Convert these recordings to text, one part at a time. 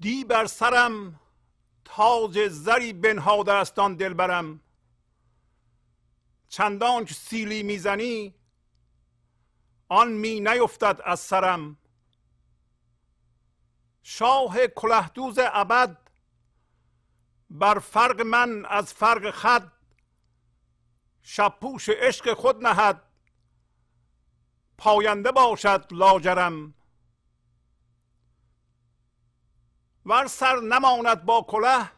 دی بر سرم تاج زری بنهاده است آن دلبرم. چندان که سیلی می‌زنی آن می نیفتد از سرم. شاه کلهدوز ابد بر فرق من از فرق خد. شبپوش عشق خود نهد پاینده باشد لاجرم. ور سر نماند با کله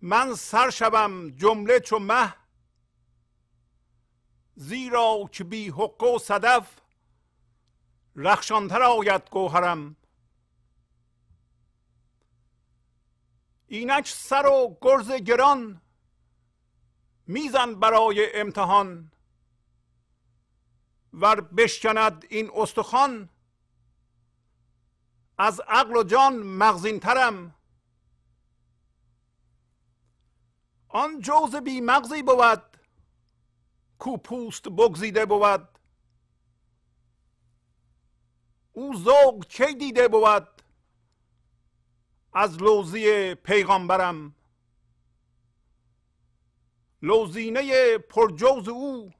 من سر شوم جمله چو مه زیرا که بی حق و صدف رخشانتر آید گوهرم. اینک سر و گرز گران میزن برای امتحان ور بشکند این استخوان از عقل و جان مغزین ترم آن جوز بی مغزی بود کو پوست بگزیده بود. او ذوق چه دیده بود از لوزی پیغامبرم؟ لوزینه پرجوز او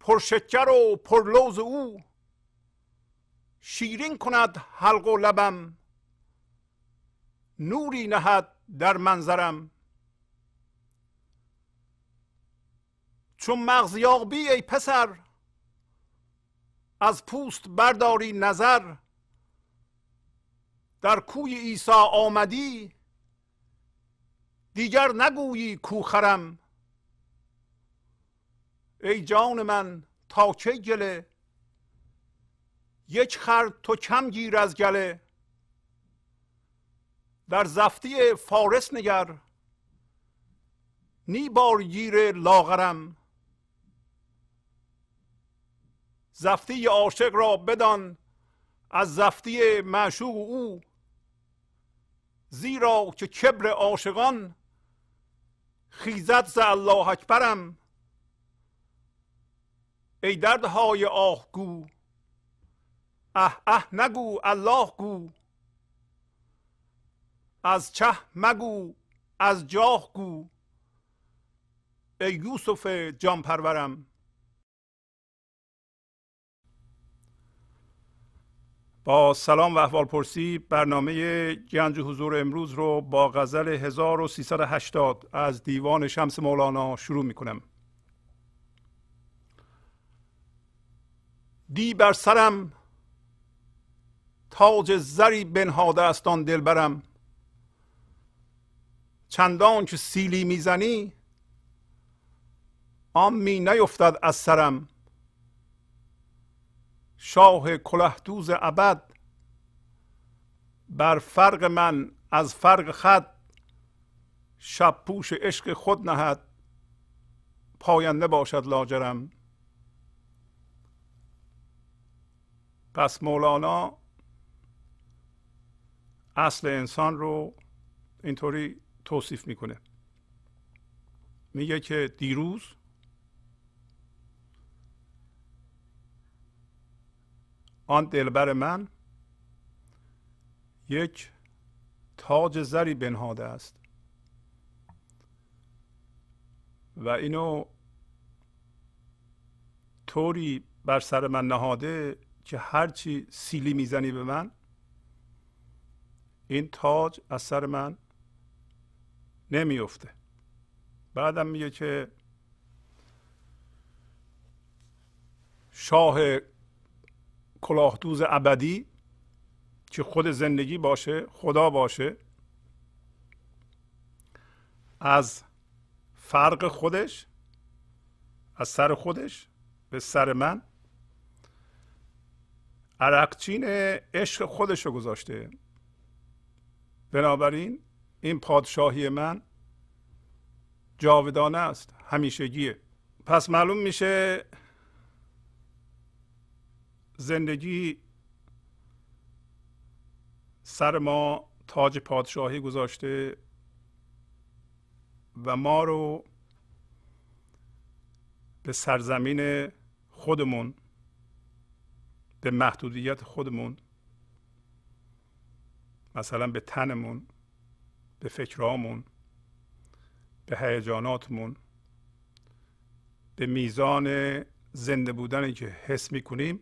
پرشکر و پرلوز او. شیرین کند حلق و لبم. نوری نهد در منظرم. چون مغزیابی ای پسر از پوست برداری نظر. در کوی عیسی آمدی دیگر نگویی کوخرم ای جان من تا چه گله یک خر تو کم گیر از گله. در زفتی فارس نگر نی بار گیر لاغرم. زفتی عاشق را بدان از زفتی معشوق او. زیرا که کبر عاشقان خیزت ز الله اکبرم. ای دردهای آه گو اه اه نگو الله گو از چه مگو از جاه گو ای یوسف جان پرورم با سلام و احوال پرسی برنامه گنج حضور امروز رو با غزل 1380 از دیوان شمس مولانا شروع می کنم دی بر سرم تاج زری بنهاده است آن دلبرم. چندان که سیلی می‌زنی آن می نیفتد از سرم. شاه کلهدوز ابد بر فرق من از فرق خد شب پوش عشق خود نهد پاینده باشد لاجرم. پس مولانا اصل انسان رو اینطوری توصیف می‌کنه. میگه که دیروز آن دلبر من یک تاج زری بنهاده است. و اینو طوری بر سر من نهاده که هرچی سیلی می‌زنی به من این تاج از سر من نمیفته بعدم میگه که شاه کلاهدوز ابدی که خود زندگی باشه خدا باشه از فرق خودش از سر خودش به سر من عرقچین عشق خودش رو گذاشته. بنابراین این پادشاهی من جاودانه است همیشگیه. پس معلوم میشه زندگی سر ما تاج پادشاهی گذاشته و ما رو به سرزمین خودمون به محدودیت خودمون مثلا به تنمون به فکرامون به هیجاناتمون به میزان زنده بودنی که حس می‌کنیم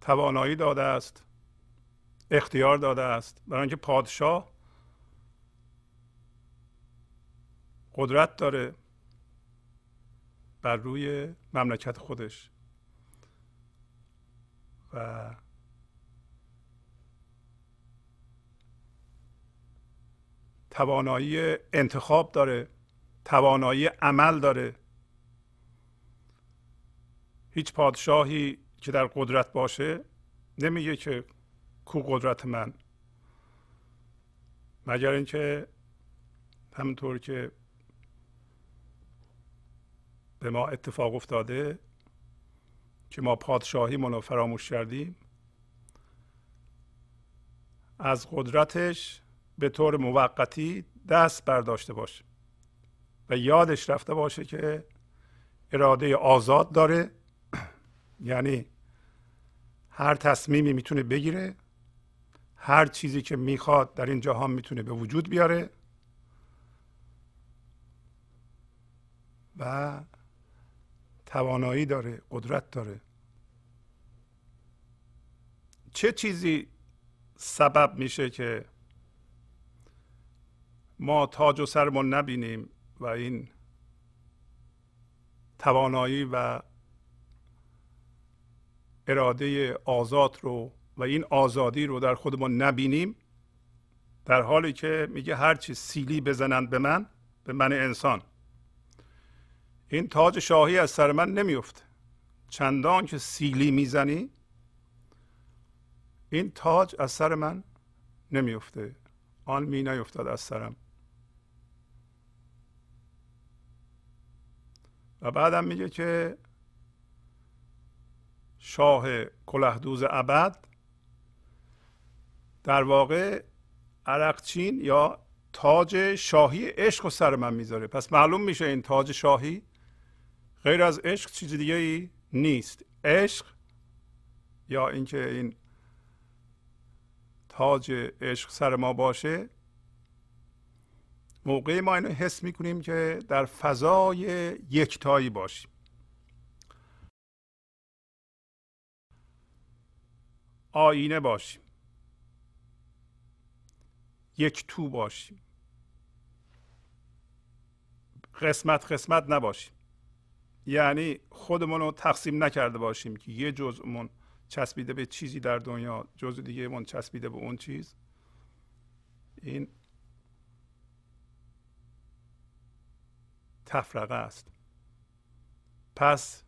توانایی داده است اختیار داده است. برای اینکه پادشاه قدرت داره بر روی مملکت خودش. و توانایی انتخاب داره توانایی عمل داره. هیچ پادشاهی که در قدرت باشه نمیگه که کو قدرت من. مگر اینکه همونطور که به ما اتفاق افتاده که ما پادشاهی رو فراموش کردیم از قدرتش به طور موقتی دست برداشته باشه و یادش رفته باشه که اراده آزاد داره. یعنی هر تصمیمی می‌تونه بگیره هر چیزی که می‌خواد در این جهان می‌تونه به وجود بیاره و توانایی داره قدرت داره. چه چیزی سبب میشه که ما تاج و سرمون نبینیم و این توانایی و اراده آزاد رو و این آزادی رو در خودمون نبینیم در حالی که میگه هرچی سیلی بزنند به من به من انسان. این تاج شاهی از سر من نمیفته. چندان که سیلی می‌زنی این تاج از سر من نمیفته. آن می نیفتاد از سرم. بعدم میگه که شاه کلهدوز ابد در واقع عرقچین یا تاج شاهی عشق و سر من می‌ذاره. پس معلوم میشه این تاج شاهی غیر از عشق چیز دیگه ای نیست. عشق یا اینکه این تاج عشق سر ما باشه موقعی ما اینو حس می‌کنیم که در فضای یکتایی باشیم. آینه باشیم. یک تو باشیم. قسمت قسمت نباشیم. یعنی خودمون رو تقسیم نکرده باشیم که یه جزءمون چسبیده به چیزی در دنیا جزء دیگه من چسبیده به اون چیز. این تفرقه است. پس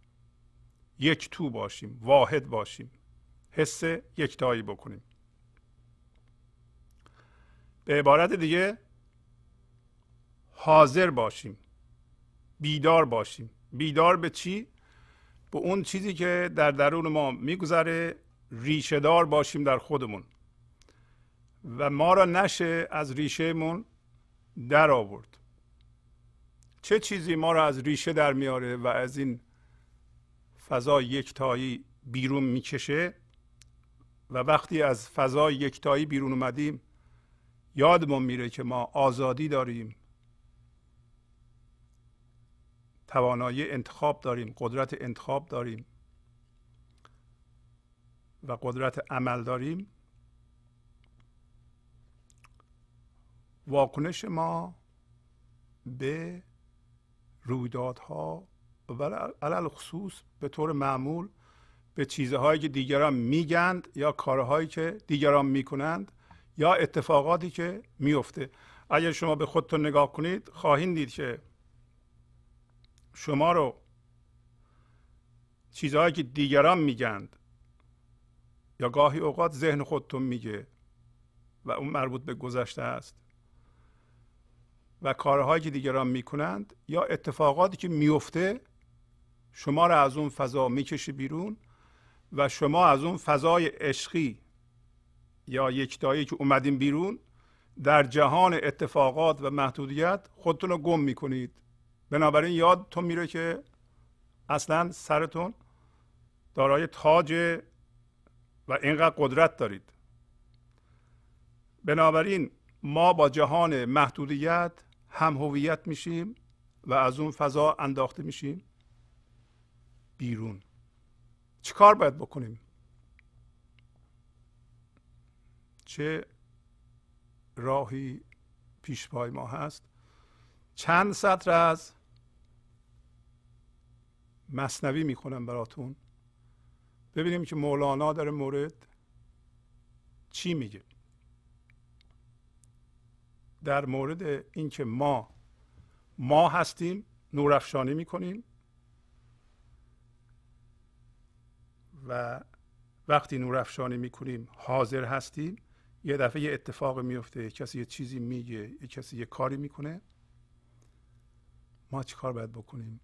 یک تو باشیم واحد باشیم. حس یکتایی بکنیم. به عبارت دیگه حاضر باشیم بیدار باشیم. بیدار به چی؟ به اون چیزی که در درون ما میگذره ریشه دار باشیم در خودمون. و ما را نشه از ریشهمون در آورد. چه چیزی ما را از ریشه در میاره و از این فضا یکتایی بیرون می‌کشه؟ و وقتی از فضای یکتایی بیرون اومدیم یادمون میره که ما آزادی داریم توانایی انتخاب داریم قدرت انتخاب داریم و قدرت عمل داریم. واکنش ما به رویدادها و علل خصوص به طور معمول به چیزهایی که دیگران میگند یا کارهایی که دیگران می‌کنند یا اتفاقاتی که میفته. اگر شما به خودتون نگاه کنید خواهید دید که شما رو چیزهایی که دیگران میگند یا گاهی اوقات ذهن خودتون میگه و اون مربوط به گذشته است. و کارهایی که دیگران می‌کنند یا اتفاقاتی که میفته شما رو از اون فضا می‌کشه بیرون و شما از اون فضای عشقی یا یکتایی که اومدین بیرون در جهان اتفاقات و محدودیت خودتون رو گم می‌کنید. بنابراین یادتون میره که اصلا سرتون دارای تاج و اینقدر قدرت دارید. بنابراین ما با جهان محدودیت هم هویت میشیم و از اون فضا انداخته میشیم بیرون. چیکار باید بکنیم؟ چه راهی پیش پای ما هست؟ چند سطر از مصنوی می‌کنم براتون. ببینیم که مولانا در مورد چی میگه. در مورد اینکه ما ما هستیم نورافشانی می‌کنیم و وقتی نورافشانی می‌کنیم حاضر هستیم یه دفعه یه اتفاق میفته کسی یه چیزی میگه یه کسی یه کاری می‌کنه ما چی کار باید بکنیم؟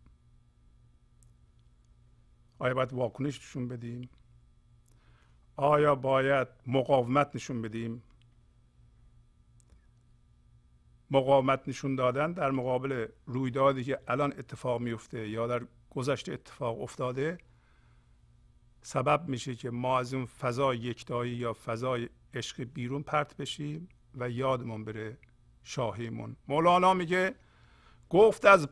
آیا باید واکنش نشون بدیم؟ آیا باید مقاومت نشون بدیم؟ مقاومت نشون دادن در مقابل رویدادی که الان اتفاق میفته یا در گذشته اتفاق افتاده سبب میشه که ما از اون فضای یکتایی یا فضای عشق بیرون پرت بشیم و یادمون بره شاهیمون. مولانا میگه گفت از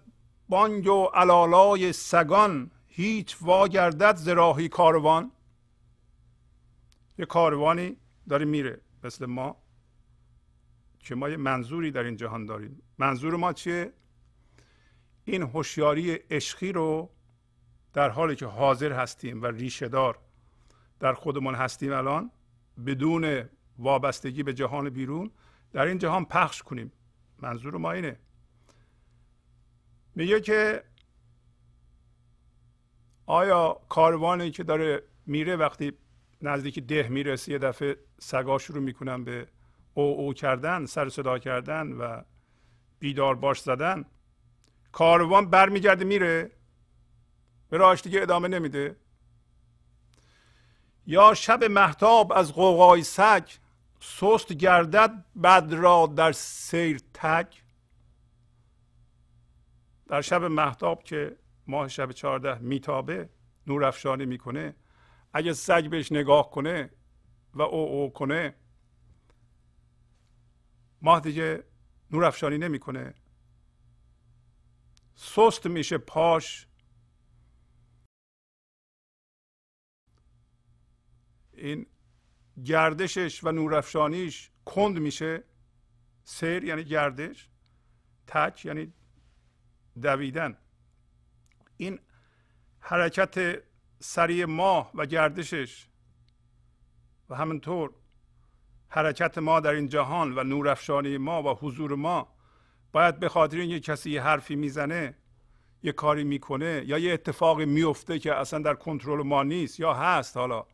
بانگ و علالای سگان هیچ واگردد ز راهی کاروان. یه کاروانی داره میره مثل ما. که ما یه منظوری در این جهان داریم. منظور ما چیه؟ این هوشیاری عشقی رو در حالی که حاضر هستیم و ریشه دار در خودمون هستیم الان بدون وابستگی به جهان بیرون در این جهان پخش کنیم. منظور ما اینه. میگه که آیا کاروانی که داره میره وقتی نزدیک ده می‌رسه یه دفعه سگا شروع می‌کنن به او او کردن سر صدا کردن و بیدار باش زدن کاروان برمیگرده میره به راهش دیگه ادامه نمیده. یا شب محتاب از قوقای سگ سست گردد بد را در سیر تک در شب محتاب که ماه شب چهارده میتابه نور افشانی می‌کنه اگه سگ بهش نگاه کنه و او او کنه ماه دیگه نور افشانی نمی‌کنه. سست میشه پاش. این گردشش و نورافشانیش کند میشه. سیر یعنی گردش تک یعنی دویدن. این حرکت سریع ماه و گردشش و همینطور حرکت ما در این جهان و نورافشانی ما و حضور ما باید به خاطر اینکه کسی یه حرفی می‌زنه یه کاری می‌کنه یا یه اتفاقی میفته که اصلا در کنترل ما نیست یا هست حالا.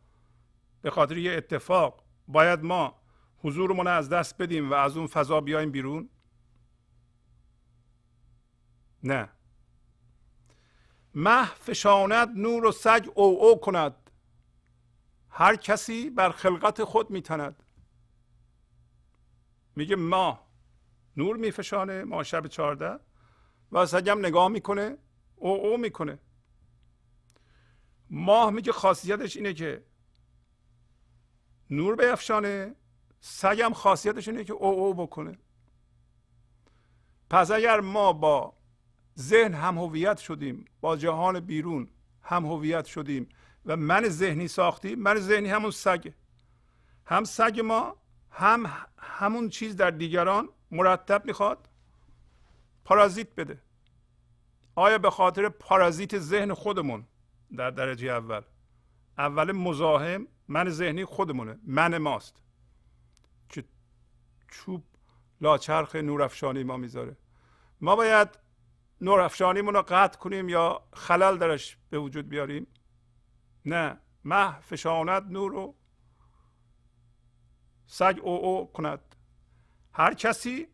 به خاطر یه اتفاق باید ما حضورمون از دست بدیم و از اون فضا بیایم بیرون؟ نه. مه فشاند نور و سگ او او کند. هر کسی بر خلقت خود میتند. میگه ما. نور میفشانه ما شب چهارده. و سگم نگاه می‌کنه او او می‌کنه. ماه میگه خاصیتش اینه که نور بیفشانه سگم خاصیتش اینه که او او بکنه. پس اگر ما با ذهن هم هویت شدیم با جهان بیرون هم هویت شدیم و من ذهنی ساختیم من ذهنی همون سگ. هم سگ ما هم همون چیز در دیگران مرتب می‌خواد پارازیت بده. آیا به خاطر پارازیت ذهن خودمون در درجه اول؟ اول مزاحم من ذهنی خودمونه من ماست. که چوب لاچرخ نورافشانی ما می‌ذاره. ما باید نورافشانیمون رو قطع کنیم یا خلل درش به وجود بیاریم؟ نه. مه فشاند نور رو سگ او او کند. هر کسی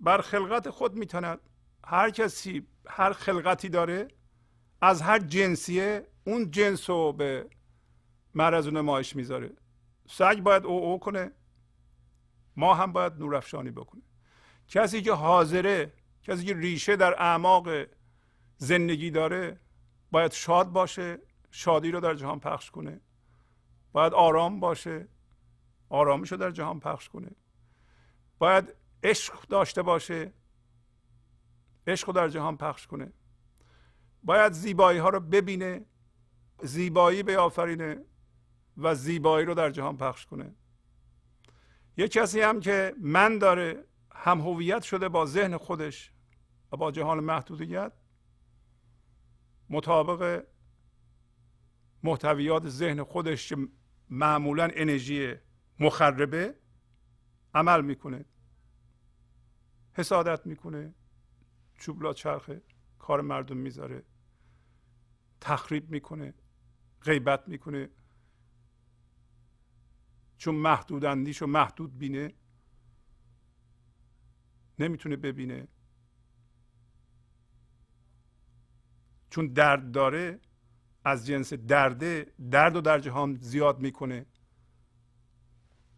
بر خلقت خود میتند هر کسی هر خلقتی داره از هر جنسیه اون جنس رو به مرز نمایش می‌ذاره. سگ باید او او کنه ما هم باید نورافشانی بکنه. کسی که حاضره کسی که ریشه در اعماق زندگی داره باید شاد باشه شادی رو در جهان پخش کنه. باید آرام باشه. آرامش رو در جهان پخش کنه. باید عشق داشته باشه. عشق رو در جهان پخش کنه. باید زیبایی ها رو ببینه زیبایی بیافرینه و زیبایی رو در جهان پخش کنه. یه کسی هم که من داره هم هویت شده با ذهن خودش و با جهان محدودیت مطابق محتویات ذهن خودش که معمولا انرژی مخربه عمل می‌کنه. حسادت می‌کنه. چوبلا چرخه. کار مردم می‌ذاره. تخریب می‌کنه. غیبت می‌کنه. چون محدود اندیش و محدود بینه نمی‌تونه ببینه. چون درد داره از جنس درده درد و در جهان زیاد می‌کنه.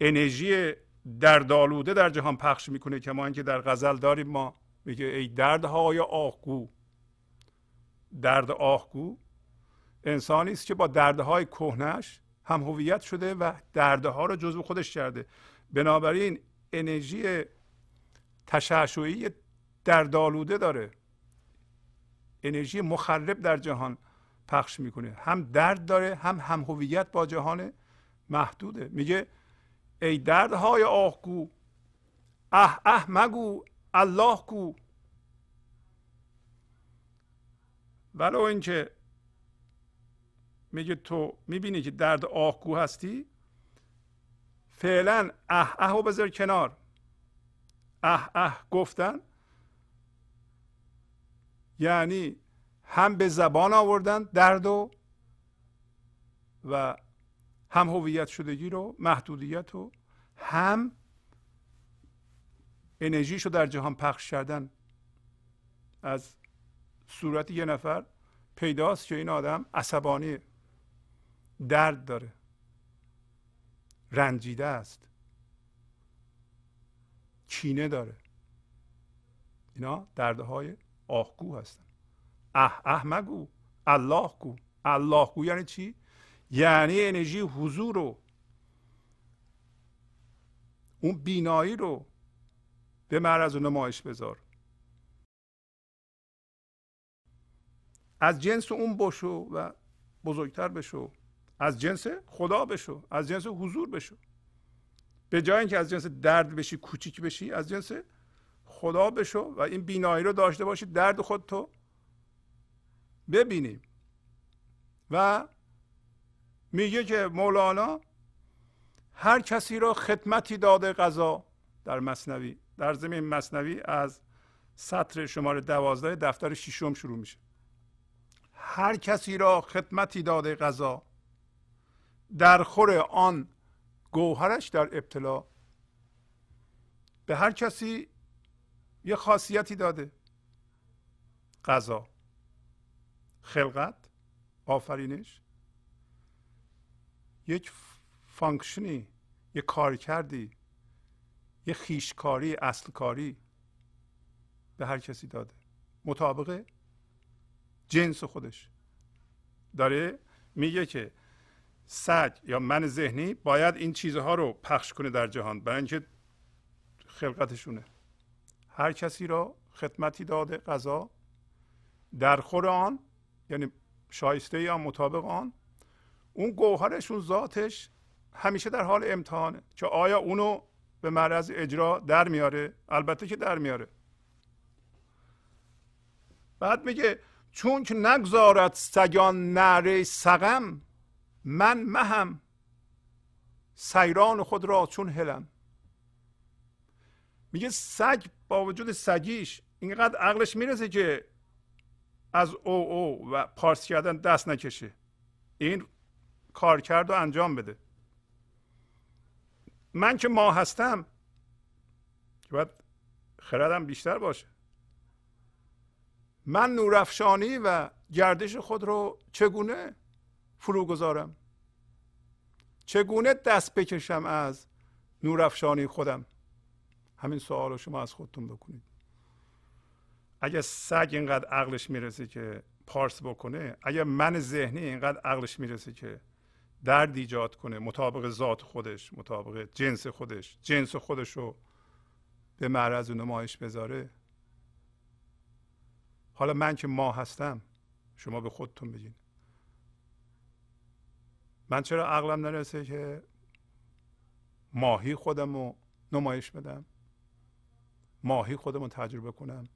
انرژی دردآلوده در جهان پخش می‌کنه که ما اینکه در غزل داریم ما میگه ای دردهای آهگو. درد آهگو انسانی است که با دردهای کهنش هم هویت شده و دردها رو جزو خودش کرده. بنابراین انرژی تشعشعی دردآلوده داره. انرژی مخرب در جهان پخش می‌کنه. هم درد داره هم هم هویت با جهان محدوده. میگه ای دردهای آهگو اه اه مگو. الله کو. ولو اینکه میگه تو می‌بینی که درد آهگو هستی؟ فعلا اه اه و بذار کنار. اه اه گفتن. یعنی هم به زبان آوردن درد و و هم هویت شدگی رو محدودیت رو هم انرژیش رو در جهان پخش کردن. از صورت یه نفر پیداست که این آدم عصبانی درد داره. رنجیده است. کینه داره. اینا دردهای آهگو هستن. اه اه مگو الله گو الله گو یعنی چی؟ یعنی انرژی حضور رو اون بینایی رو به معرض و نمایش بذار. از جنس اون بشو و بزرگتر بشو. از جنس خدا بشو. از جنس حضور بشو. به جای اینکه از جنس درد بشی کوچیک بشی از جنس خدا بشو و این بینایی رو داشته باشی درد خود تو ببینیم و میگه که مولانا هر کسی را خدمتی داده قضا در مصنوی در زمین مصنوی از سطر شماره دوازده دفتر ششم شروع میشه. هر کسی را خدمتی داده قضا در خور آن گوهرش در ابتلا به هر کسی یه خاصیتی داده. قضا خلقت آفرینش یک فانکشنی یک کار کردی یه خیشکاری اصل کاری به هر کسی داده. مطابق جنس خودش. داره میگه که سگ یا من ذهنی باید این چیزها رو پخش کنه در جهان برای اینکه خلقتشونه. هر کسی را خدمتی داده قضا در خور آن یعنی شایسته یا مطابق آن اون گوهرش اون ذاتش همیشه در حال امتحانه که آیا اونو به معرض اجرا در میاره؟ البته که در میاره. بعد میگه چون که نگذارد سگان نره سقم من مهم سیران خود را چون هلم. میگه سگ با وجود سگیش اینقدر عقلش می‌رسه که از او او و پارس کردن دست نکشه. این کار کرد و انجام بده. من که ما هستم که باید خردم بیشتر باشه. من نورافشانی و گردش خود رو چگونه فرو گذارم چگونه دست بکشم از نورافشانی خودم؟ همین سوال رو شما از خودتون بکنید. اگر سگ اینقدر عقلش می‌رسه که پارس بکنه اگر من ذهنی اینقدر عقلش می‌رسه که درد ایجاد کنه مطابق ذات خودش مطابق جنس خودش. جنس خودش رو به معرض نمایش بذاره. حالا من که ما هستم شما به خودتون بگین. من چرا عقلم نرسه که ماهی خودم رو نمایش بدم؟ ماهی خودم رو تجربه کنم.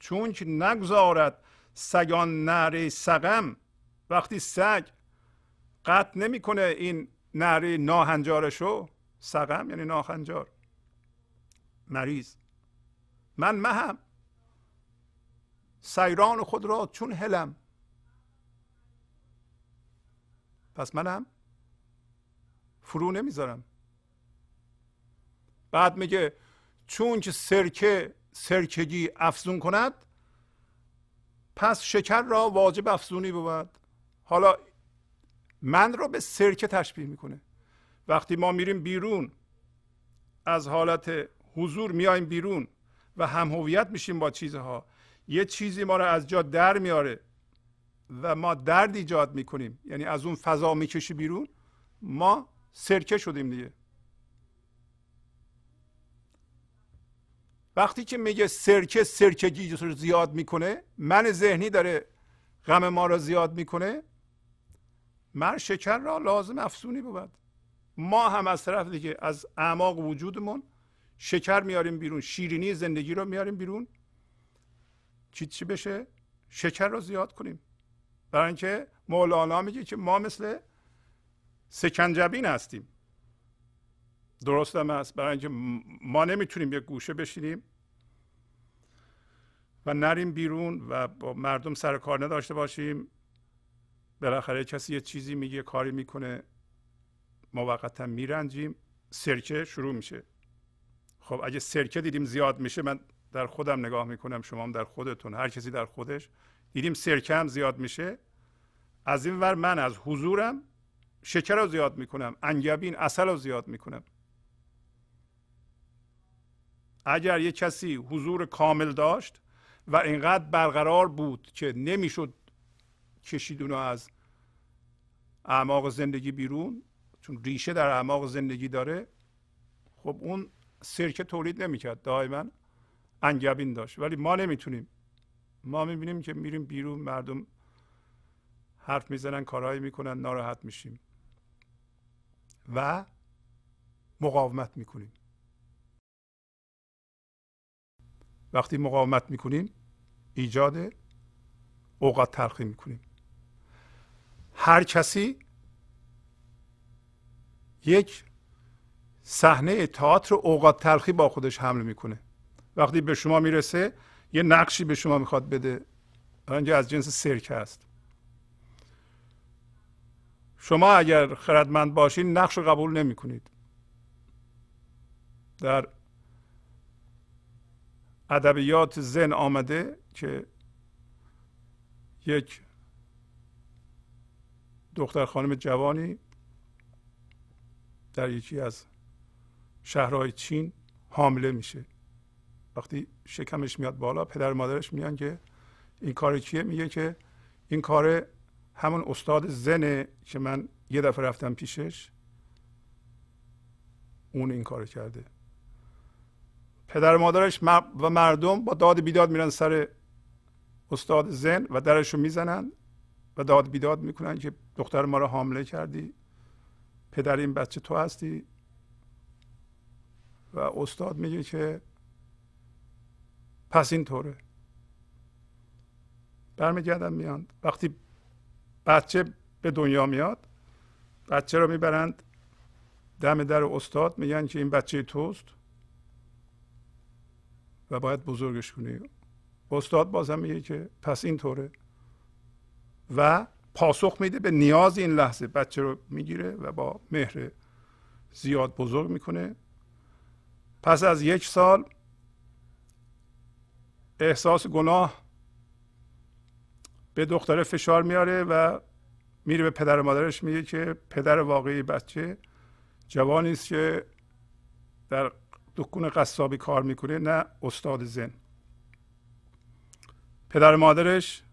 چون که نگذارد سگان نره سقم وقتی سگ قطع نمی‌کنه این نره ناهنجارشو؟ سقم یعنی ناهنجار مریض. من مهم. سیران خود را چون هلم. پس منم فرو نمی‌ذارم. بعد میگه چون که سرکه سرکگی افزون کند پس شکر را واجب افزونی بود. حالا من را به سرکه تشبیه می‌کنه. وقتی ما میریم بیرون از حالت حضور میایم بیرون و هم هویت میشیم با چیزها یه چیزی ما رو از جا در میاره و ما درد ایجاد می‌کنیم یعنی از اون فضا می‌کشی بیرون ما سرکه شدیم دیگه. وقتی که میگه سرکه سرکگی رو زیاد می‌کنه من ذهنی داره غم ما را زیاد می‌کنه من شکر را لازم افزونی بود. ما هم از طرف دیگه از اعماق وجودمون شکر میاریم بیرون شیرینی زندگی رو میاریم بیرون. چی چی بشه؟ شکر رو زیاد کنیم. برای اینکه مولانا میگه که ما مثل سکنجبین هستیم. درست هم هست. برای اینکه ما نمی‌تونیم یک گوشه بشینیم و نریم بیرون و با مردم سر کار نداشته باشیم. بالاخره کسی یه چیزی میگه کاری می‌کنه موقتا میرنجیم سرکه شروع میشه. خب اگه سرکه دیدیم زیاد میشه من در خودم نگاه می‌کنم شما هم در خودتون هر کسی در خودش دیدیم سرکه هم زیاد میشه. از این ور من از حضورم شکر رو زیاد می‌کنم انگبین اصل رو زیاد می‌کنم. اگر یه کسی حضور کامل داشت و اینقدر برقرار بود که نمی‌شد کشید از اعماق زندگی بیرون چون ریشه در اعماق زندگی داره خب اون سرکه تولید نمی‌کرد. دائما انگبین داشت. ولی ما نمی‌تونیم. ما می‌بینیم که میریم بیرون مردم حرف می‌زنن کارهایی می‌کنن ناراحت میشیم. و مقاومت می‌کنیم. وقتی مقاومت می‌کنیم ایجاد اوقات تلخی می‌کنیم. هر کسی یک صحنه تئاتر اوقات تلخی با خودش حمل می‌کنه. وقتی به شما می‌رسه یه نقشی به شما می‌خواد بده. اینجا از جنس سرک است شما اگر خردمند باشین نقش رو قبول نمی کنید در ادبیات زن آمده که یک دختر خانم جوانی در یکی از شهرهای چین حامله میشه. وقتی شکمش میاد بالا پدر مادرش میان که این کار کیه؟ میگه که این کار همون استاد زنه که من یه دفعه رفتم پیشش. اون این کار کرده. پدر مادرش و مردم با داد بیداد میرن سر استاد زن و درش رو می‌زنن. و داد بیداد می‌کنن که دختر ما رو حامله کردی. پدر این بچه تو هستی. و استاد میگه که پس این طوره برمیگردن میان. وقتی بچه به دنیا میاد بچه رو می‌برند. دم در استاد میگن که این بچه توست و باید بزرگش کنی. استاد بازم میگه که پس این طوره و پاسخ میده به نیاز این لحظه بچه رو می‌گیره و با مهر زیاد بزرگ می‌کنه. پس از یک سال احساس گناه به دختره فشار میاره و میره به پدر و مادرش میگه که پدر واقعی بچه جوانی است که در دکون قصابی کار می‌کنه نه استاد زن. پدر مادرش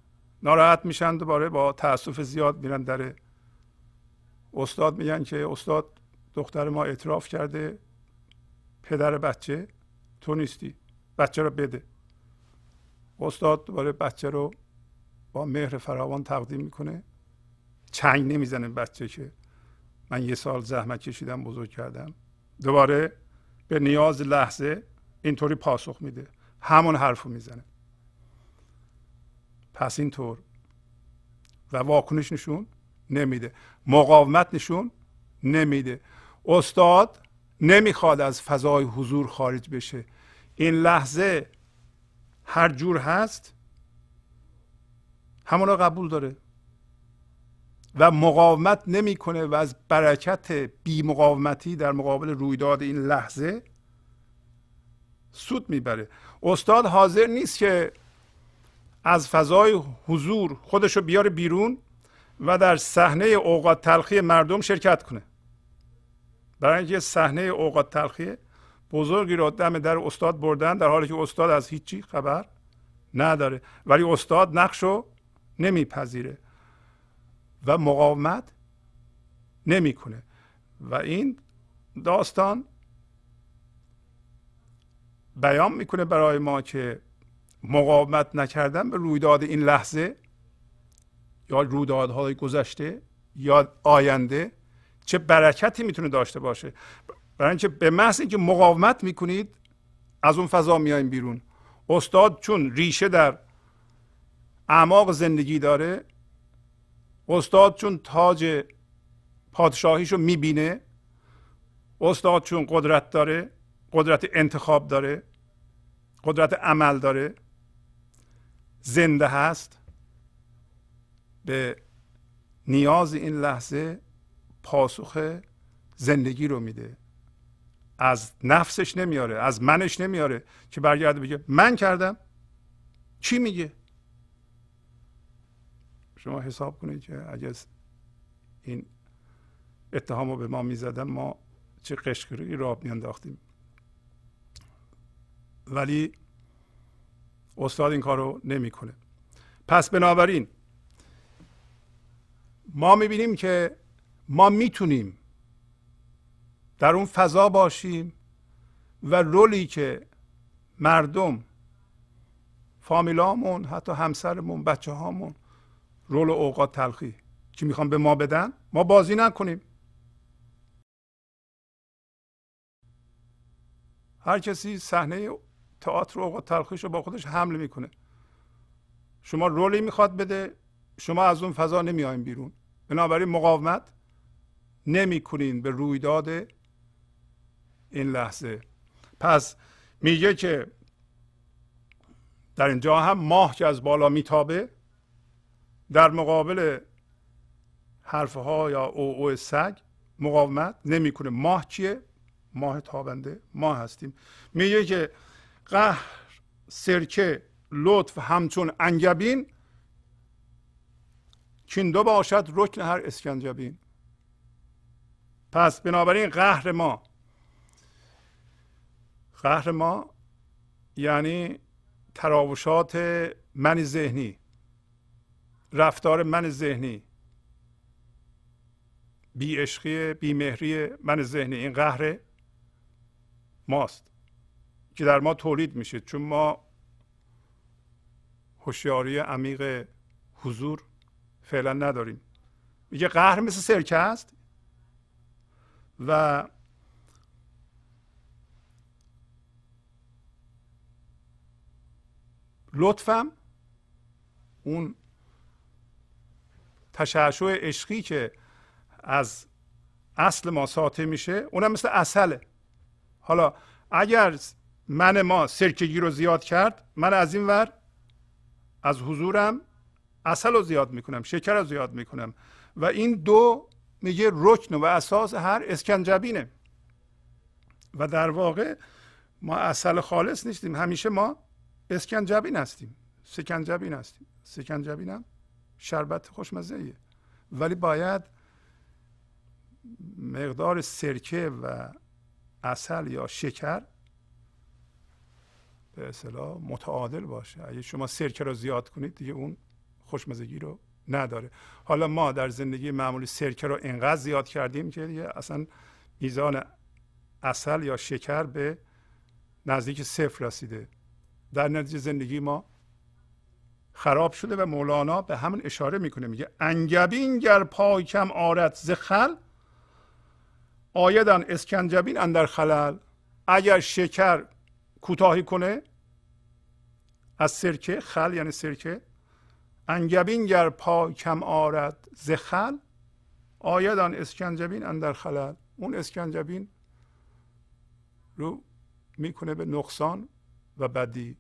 ناراحت میشن دوباره با تاسف زیاد میرن در استاد. میگن که استاد دختر ما اعتراف کرده پدر بچه تو نیستی بچه رو بده. استاد دوباره بچه رو با مهر فراوان تقدیم می‌کنه. چنگ نمی‌زنه بچه که من یه سال زحمت کشیدم بزرگ کردم. دوباره به نیاز لحظه اینطوری پاسخ میده. همون حرف رو می‌زنه. پس اینطور. و واکنش نشون نمیده. مقاومت نشون نمیده. استاد نمی‌خواد از فضای حضور خارج بشه. این لحظه هر جور هست همون قبول داره. و مقاومت نمی‌کنه و از برکت بی مقاومتی در مقابل رویداد این لحظه سود می‌بره. استاد حاضر نیست که از فضای حضور خودش رو بیاره بیرون و در صحنه اوقات تلخی مردم شرکت کنه. برای اینکه صحنه اوقات تلخی بزرگی رو دم در استاد بردن در حالی که استاد از هیچی خبر نداره ولی استاد نقش رو نمیپذیره و مقاومت نمی‌کنه. و این داستان بیان می‌کنه برای ما که مقاومت نکردن به رویداد این لحظه یا رویدادهای گذشته یا آینده چه برکتی می‌تونه داشته باشه؟ برای اینکه به محض اینکه مقاومت می‌کنید از اون فضا میایم بیرون. استاد چون ریشه در اعماق زندگی داره استاد چون تاج پادشاهیشو می‌بینه استاد چون قدرت داره قدرت انتخاب داره قدرت عمل داره. زنده هست. به نیاز این لحظه پاسخ زندگی رو میده. از نفسش نمیاره از منش نمیاره که برگرده بگه من کردم. چی میگه؟ شما حساب کنید که اگه این اتهام رو به ما می‌زدن ما چه قشقری را میانداختیم. ولی استاد این کار رو نمی‌کنه. پس بنابراین ما می‌بینیم که ما می‌تونیم در اون فضا باشیم و رولی که مردم فامیلامون حتی همسرمون بچه هامون رول اوقات تلخی که می‌خوام به ما بدن ما بازی نکنیم. هر کسی صحنه تئاتر اوقات تلخیش رو با خودش حمل می‌کنه. شما رولی می‌خواد بده شما از اون فضا نمیایم بیرون. بنابراین مقاومت نمی‌کنین به رویداد این لحظه. پس میگه که در اینجا هم ماه که از بالا میتابه در مقابل حرفها یا او او سگ مقاومت نمی‌کنه. ماه چیه؟ ماه تابنده. ما هستیم. میگه که قهر سرکه لطف همچون انگبین. دو باشد رکن هر اسکنجبین پس بنابراین قهر ما. قهر ما یعنی تراوشات من ذهنی. رفتار من ذهنی. بی عشقی بی مهری من ذهنی. این قهر ماست. که در ما تولید میشه چون ما هوشیاری عمیق حضور فعلا نداریم. میگه قهر مثل سرکه است و لطفم اون تشعشع عشقی که از اصل ما ساطع میشه اونم مثل اصله حالا اگر من ما سرکگی رو زیاد کرد من از این ور از حضورم اصل رو زیاد می‌کنم شکر رو زیاد می‌کنم. و این دو میگه رکن و اساس هر اسکنجبینه. و در واقع ما اصل خالص نیستیم همیشه ما اسکنجبین هستیم سکنجبین هستیم. سکنجبین هم شربت خوشمزه ایه. ولی باید مقدار سرکه و اصل یا شکر به اصطلاح متعادل باشه. اگه شما سرکه رو زیاد کنید دیگه اون خوشمزگی رو نداره. حالا ما در زندگی معمولی سرکه رو انقدر زیاد کردیم که دیگه اصلا میزان اصل یا شکر به نزدیک صفر رسیده. در نتیجه زندگی ما خراب شده و مولانا به همین اشاره می‌کنه. میگه انگبین گر پای کم آرد ز خل آیدن اسکنجبین اندر خلل. اگر شکر کوتاهی کنه؟ از سرکه خل یعنی سرکه. انگبین گر پای کم آرد ز خل. آیدن اسکنجبین اندر خلل. اون اسکنجبین رو می‌کنه به نقصان و بدی.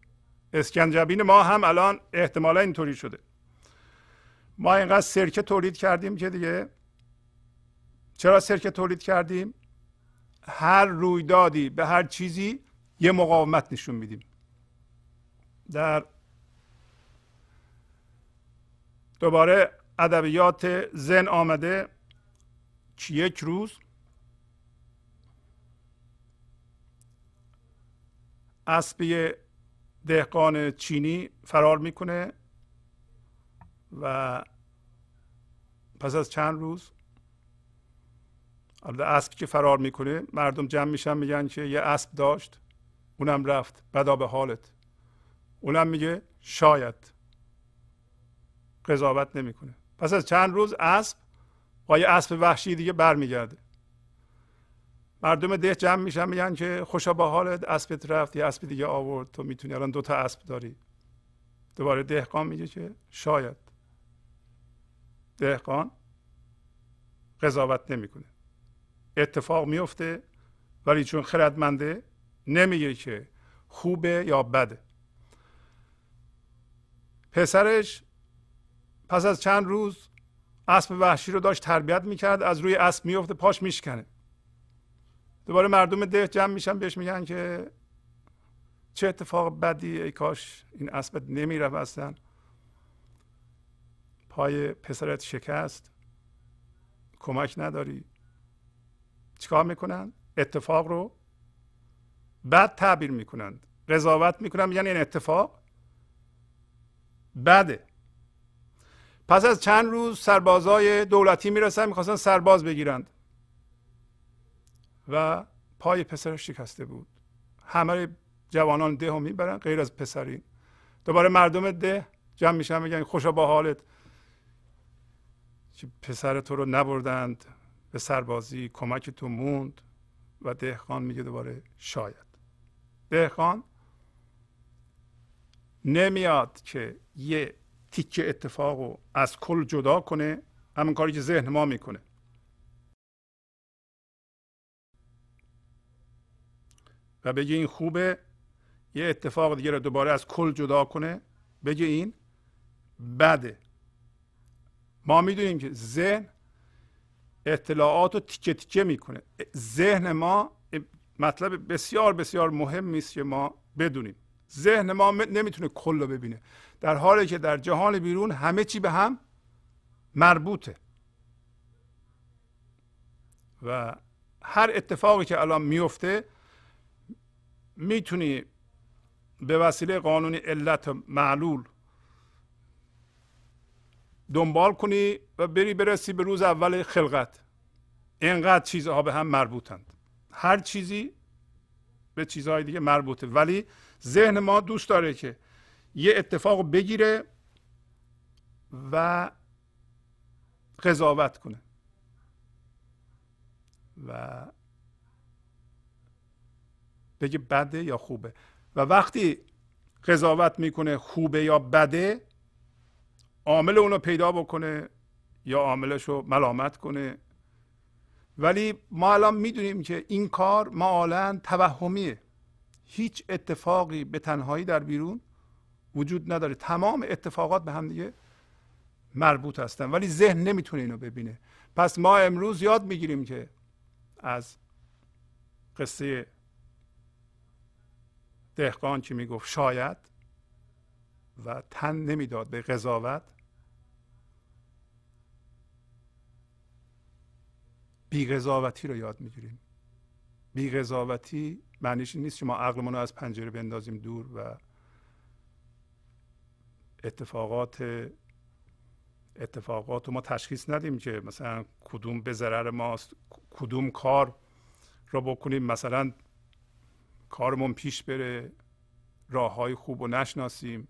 اسکنجبین ما هم الان احتمالا اینطوری شده. ما اینقدر سرکه تولید کردیم که دیگه چرا سرکه تولید کردیم؟ هر رویدادی به هر چیزی یه مقاومت نشون میدیم. در دوباره ادبیات زن آمده. یک روز؟ اسبی دهقان چینی فرار می‌کنه و پس از چند روز؟ البته اسبی که فرار می‌کنه مردم جمع میشن میگن که یه اسب داشت. اونم رفت. بدا به حالت. اونم میگه شاید. قضاوت نمی‌کنه. پس از چند روز اسب با یه اسب وحشی دیگه برمیگرده. مردم ده جمع میشن میگن که خوشا با حالت اسبت رفت یه اسب دیگه آورد. تو می‌تونی الان دوتا اسب داری. دوباره دهقان میگه که شاید. دهقان قضاوت نمی‌کنه. اتفاق میفته ولی چون خردمنده نمیگه که خوبه یا بده. پسرش پس از چند روز اسب وحشی رو داشت تربیت می‌کرد از روی اسب میفته پاش میشکنه. دوباره مردم ده جمع میشن بهش میگن که چه اتفاق بدی ای کاش این اسبت نمیره اصلا. پای پسرت شکست. کمک نداری. چیکار می‌کنن؟ اتفاق رو بد تعبیر می‌کنند. قضاوت می‌کنن یعنی این اتفاق. بده پس از چند روز سربازای دولتی می‌رسن می‌خواستن سرباز بگیرند. و پای پسرش شکسته بود. همه جوانان ده هم می‌برن غیر از پسرین دوباره مردم ده جمع میشن میگن خوشا با حالت. که پسر تو رو نبردند به سربازی کمک تو موند. و دهخان میگه دوباره شاید. دهخان نمیاد که یه تیکه اتفاق رو از کل جدا کنه همون کاری که ذهن ما می‌کنه. و بگه این خوبه یه اتفاق دیگه رو دوباره از کل جدا کنه. بگه این بده. ما می‌دونیم که ذهن اطلاعات رو تیکه تیکه می‌کنه. ذهن ما مطلب بسیار بسیار مهم است که ما بدونیم. ذهن ما نمی‌تونه کل رو ببینه. در حالی که در جهان بیرون همه چی به هم مربوطه. و هر اتفاقی که الان میفته می‌تونی به وسیله قانون علت معلول دنبال کنی و بری برسی به روز اول خلقت. اینقدر چیزها به هم مربوطند. هر چیزی به چیزهای دیگه مربوطه. ولی ذهن ما دوست داره که یه اتفاق بگیره و قضاوت کنه. و بگه بده یا خوبه. و وقتی قضاوت می‌کنه خوبه یا بده عامل اونو پیدا بکنه یا عاملش رو ملامت کنه. ولی ما الان می‌دونیم که این کار معالا توهمیه. هیچ اتفاقی به تنهایی در بیرون وجود نداره. تمام اتفاقات به هم دیگه مربوط هستن. ولی ذهن نمی‌تونه اینو ببینه. پس ما امروز یاد می‌گیریم که از قصه دهقان که می‌گفت؟ شاید. و تن نمی‌داد به قضاوت. بی قضاوتی رو یاد می‌گیریم. بی قضاوتی معنیش نیست که ما عقلمون رو از پنجره بندازیم دور و اتفاقات اتفاقات رو ما تشخیص ندیم که مثلا کدوم به ضرر ماست کدوم کار رو بکنیم. مثلا کارمون پیش بره راه های خوب رو نشناسیم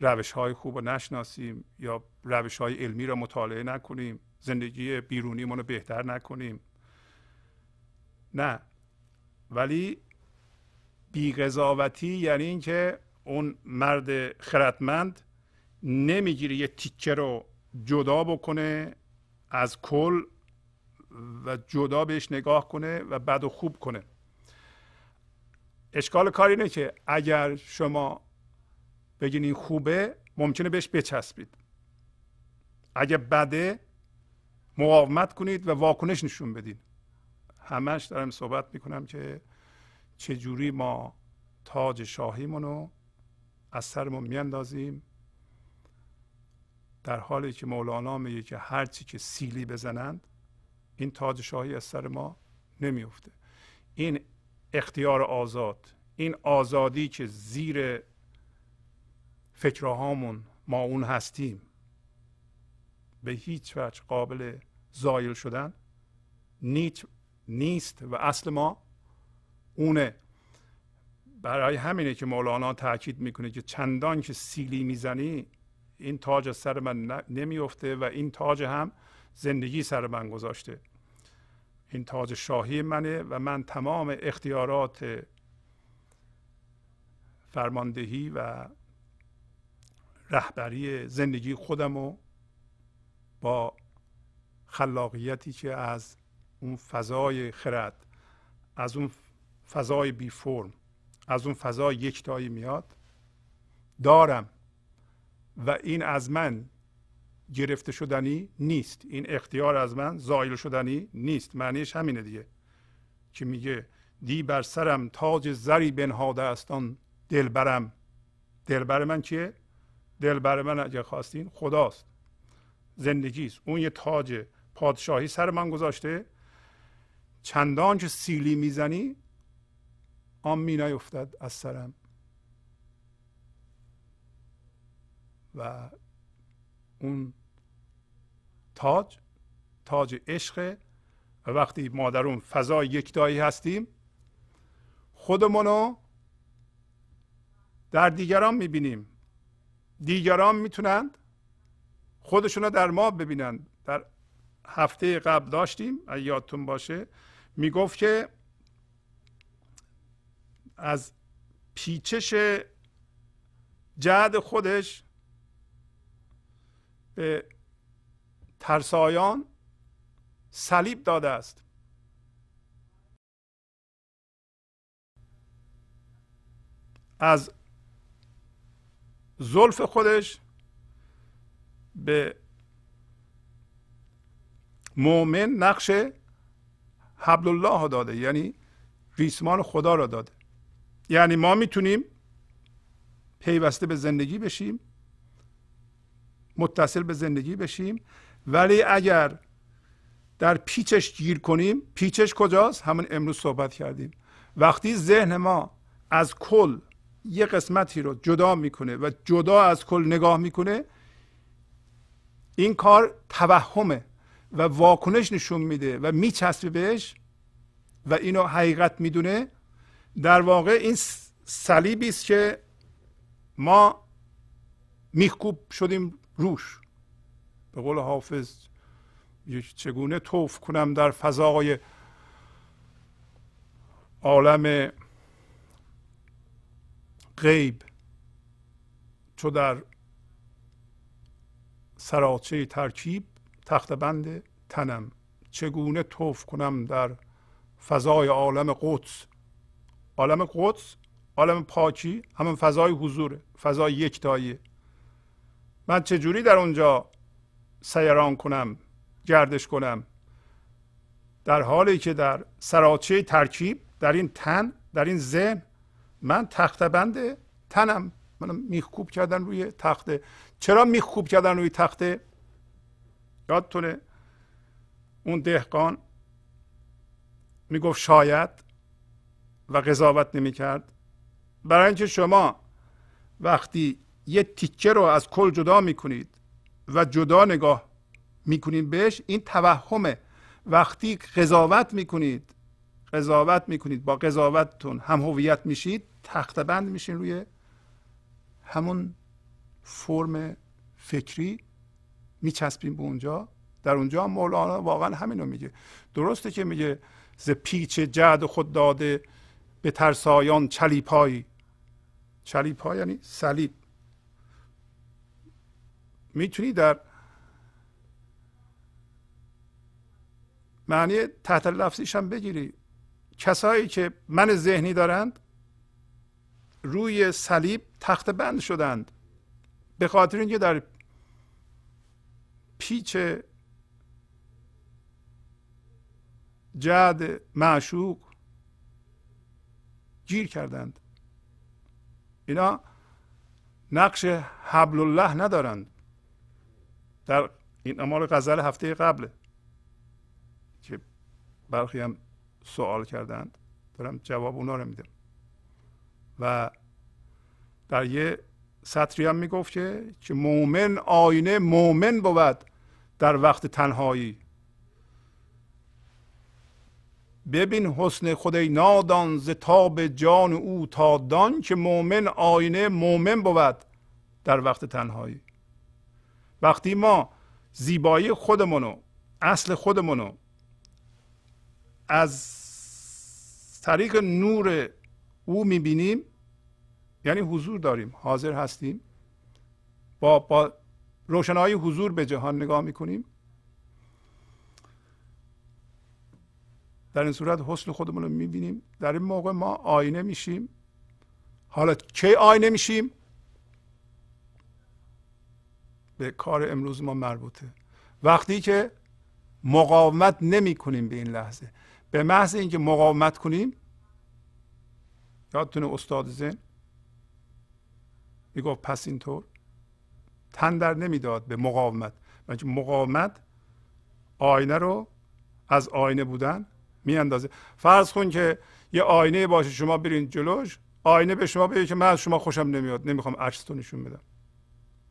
روش های خوب رو نشناسیم یا روش های علمی رو مطالعه نکنیم. زندگی بیرونیمون رو بهتر نکنیم. نه. ولی بیقضاوتی یعنی اینکه اون مرد خردمند نمی‌گیره یه تیکه رو جدا بکنه از کل و جدا بهش نگاه کنه و بد و خوب کنه. اشکال کار اینه که اگر شما بگین این خوبه ممکنه بهش بچسبید. اگه بده مقاومت کنید و واکنش نشون بدید همش دارم صحبت می‌کنم که چجوری ما تاج شاهیمون رو از سرمون میاندازیم. در حالی که مولانا میگه که هرچی که سیلی بزنند این تاج شاهی از سر ما نمیفته این اختیار آزاد این آزادی که زیر فکرهامون ما اون هستیم به هیچ وجه قابل زایل شدن نیست و اصل ما اونه. برای همینه که مولانا تاکید می‌کنه که چندان که سیلی می‌زنی این تاج سر من نمیفته و این تاج هم زندگی سر من گذاشته. این تاج شاهی منه و من تمام اختیارات فرماندهی و رهبری زندگی خودم رو با خلاقیتی که از اون فضای خرد از اون فضای بی فرم از اون فضای یکتایی میاد دارم. و این از من گرفته شدنی نیست. این اختیار از من زایل شدنی نیست. معنیش همینه دیگه که میگه دی بر سرم تاج زری بنهاده است آن دلبرم. دلبر من چیه؟ دلبر من اگه خواستین خداست. زندگیست اون یه تاج پادشاهی سر من گذاشته. چندان که سیلی می‌زنی آن می نیفتد از سرم. و اون تاج تاج عشق و وقتی ما در اون فضای یکتایی هستیم خودمونو در دیگران می‌بینیم. دیگران می‌تونند خودشونو در ما ببینند در هفته قبل داشتیم اگه یادتون باشه می‌گفت که از پیچش جهد خودش به ترسایان صلیب داده است. از زلف خودش به مؤمن نقش حبل الله داده یعنی ریسمان خدا را داده. یعنی ما می‌تونیم پیوسته به زندگی بشیم متصل به زندگی بشیم ولی اگر در پیچش گیر کنیم پیچش کجاست؟ همون امروز صحبت کردیم. وقتی ذهن ما از کل یه قسمتی رو جدا می‌کنه و جدا از کل نگاه می‌کنه این کار توهمه و واکنش نشون میده و میچسبه بهش و اینو حقیقت می‌دونه. در واقع این صلیبی است که ما میخکوب شدیم روش. به قول حافظ چگونه توف کنم در فضای عالم غیب. چو در سراچه ترکیب تخت بند تنم. چگونه توف کنم در فضای عالم قدس؟ عالم قدس عالم پاکی همون فضای حضوره فضای یکتاییه من چجوری در اونجا سیران کنم گردش کنم؟ در حالی که در سراچه ترکیب در این تن در این ذهن من تخت بند تنم. من میخکوب کردن روی تخته. چرا میخکوب کردن روی تخته؟ یادتونه اون دهقان می‌گفت شاید و قضاوت نمی‌کرد. برای اینکه شما وقتی یه تیکه رو از کل جدا می‌کنید و جدا نگاه می‌کنید بهش این توهمه. وقتی قضاوت می‌کنید قضاوت می‌کنید با قضاوتتون هم هویت میشید تخته بند میشین روی همون فرم فکری میچسبیم به اونجا. در اونجا مولانا واقعا همینو میگه. درسته که میگه ز پیچ جعد خود داده به ترسایان چلیپایی چلیپا یعنی صلیب. می‌تونی در معنی تحت لفظیش هم بگیری. کسایی که من ذهنی دارند روی صلیب تخت بند شدند. به خاطر اینکه در پیچ جد معشوق گیر کردند. اینا نقش حبل الله ندارند. در این امال غزل هفته قبله که برخی هم سوال کردند دارم جواب اونا رو میدم. و در یه سطری هم می‌گفت که که مؤمن آینه مؤمن بود در وقت تنهایی. ببین حسن خدای نادان ز تاب جان او تا دان که مؤمن آینه مؤمن بود در وقت تنهایی. وقتی ما زیبایی خودمونو اصل خودمونو از طریق نور او می‌بینیم یعنی حضور داریم حاضر هستیم. با, با روشنایی حضور به جهان نگاه می‌کنیم. در این صورت حسن خودمون رو می‌بینیم. در این موقع ما آینه میشیم. حالا کی آینه میشیم؟ به کار امروز ما مربوطه. وقتی که مقاومت نمی کنیم به این لحظه. به محض اینکه مقاومت کنیم یادتونه استاد زن می‌گفت پس اینطور؟ تن در نمی‌داد به مقاومت. مقاومت آینه رو از آینه بودن میاندازه؟ فرض کن که یه آینه باشه شما برین جلوش آینه به شما بگه که من از شما خوشم نمیاد نمی‌خوام عکستون نشون بدم.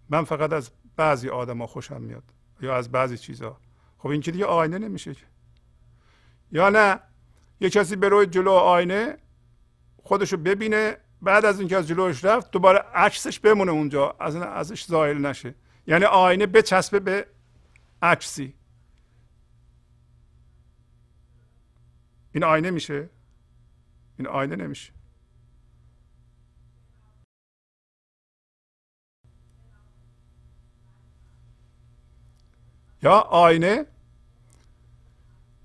من فقط از بعضی آدما خوشم میاد یا از بعضی چیزها خب این که دیگه آینه نمیشه یا نه یه کسی به روی جلو آینه خودشو ببینه بعد از اینکه از جلوش رفت دوباره عکسش بمونه اونجا از ازش زائل نشه. یعنی آینه بچسبه به عکسی. این آینه میشه؟ این آینه نمیشه. یا آینه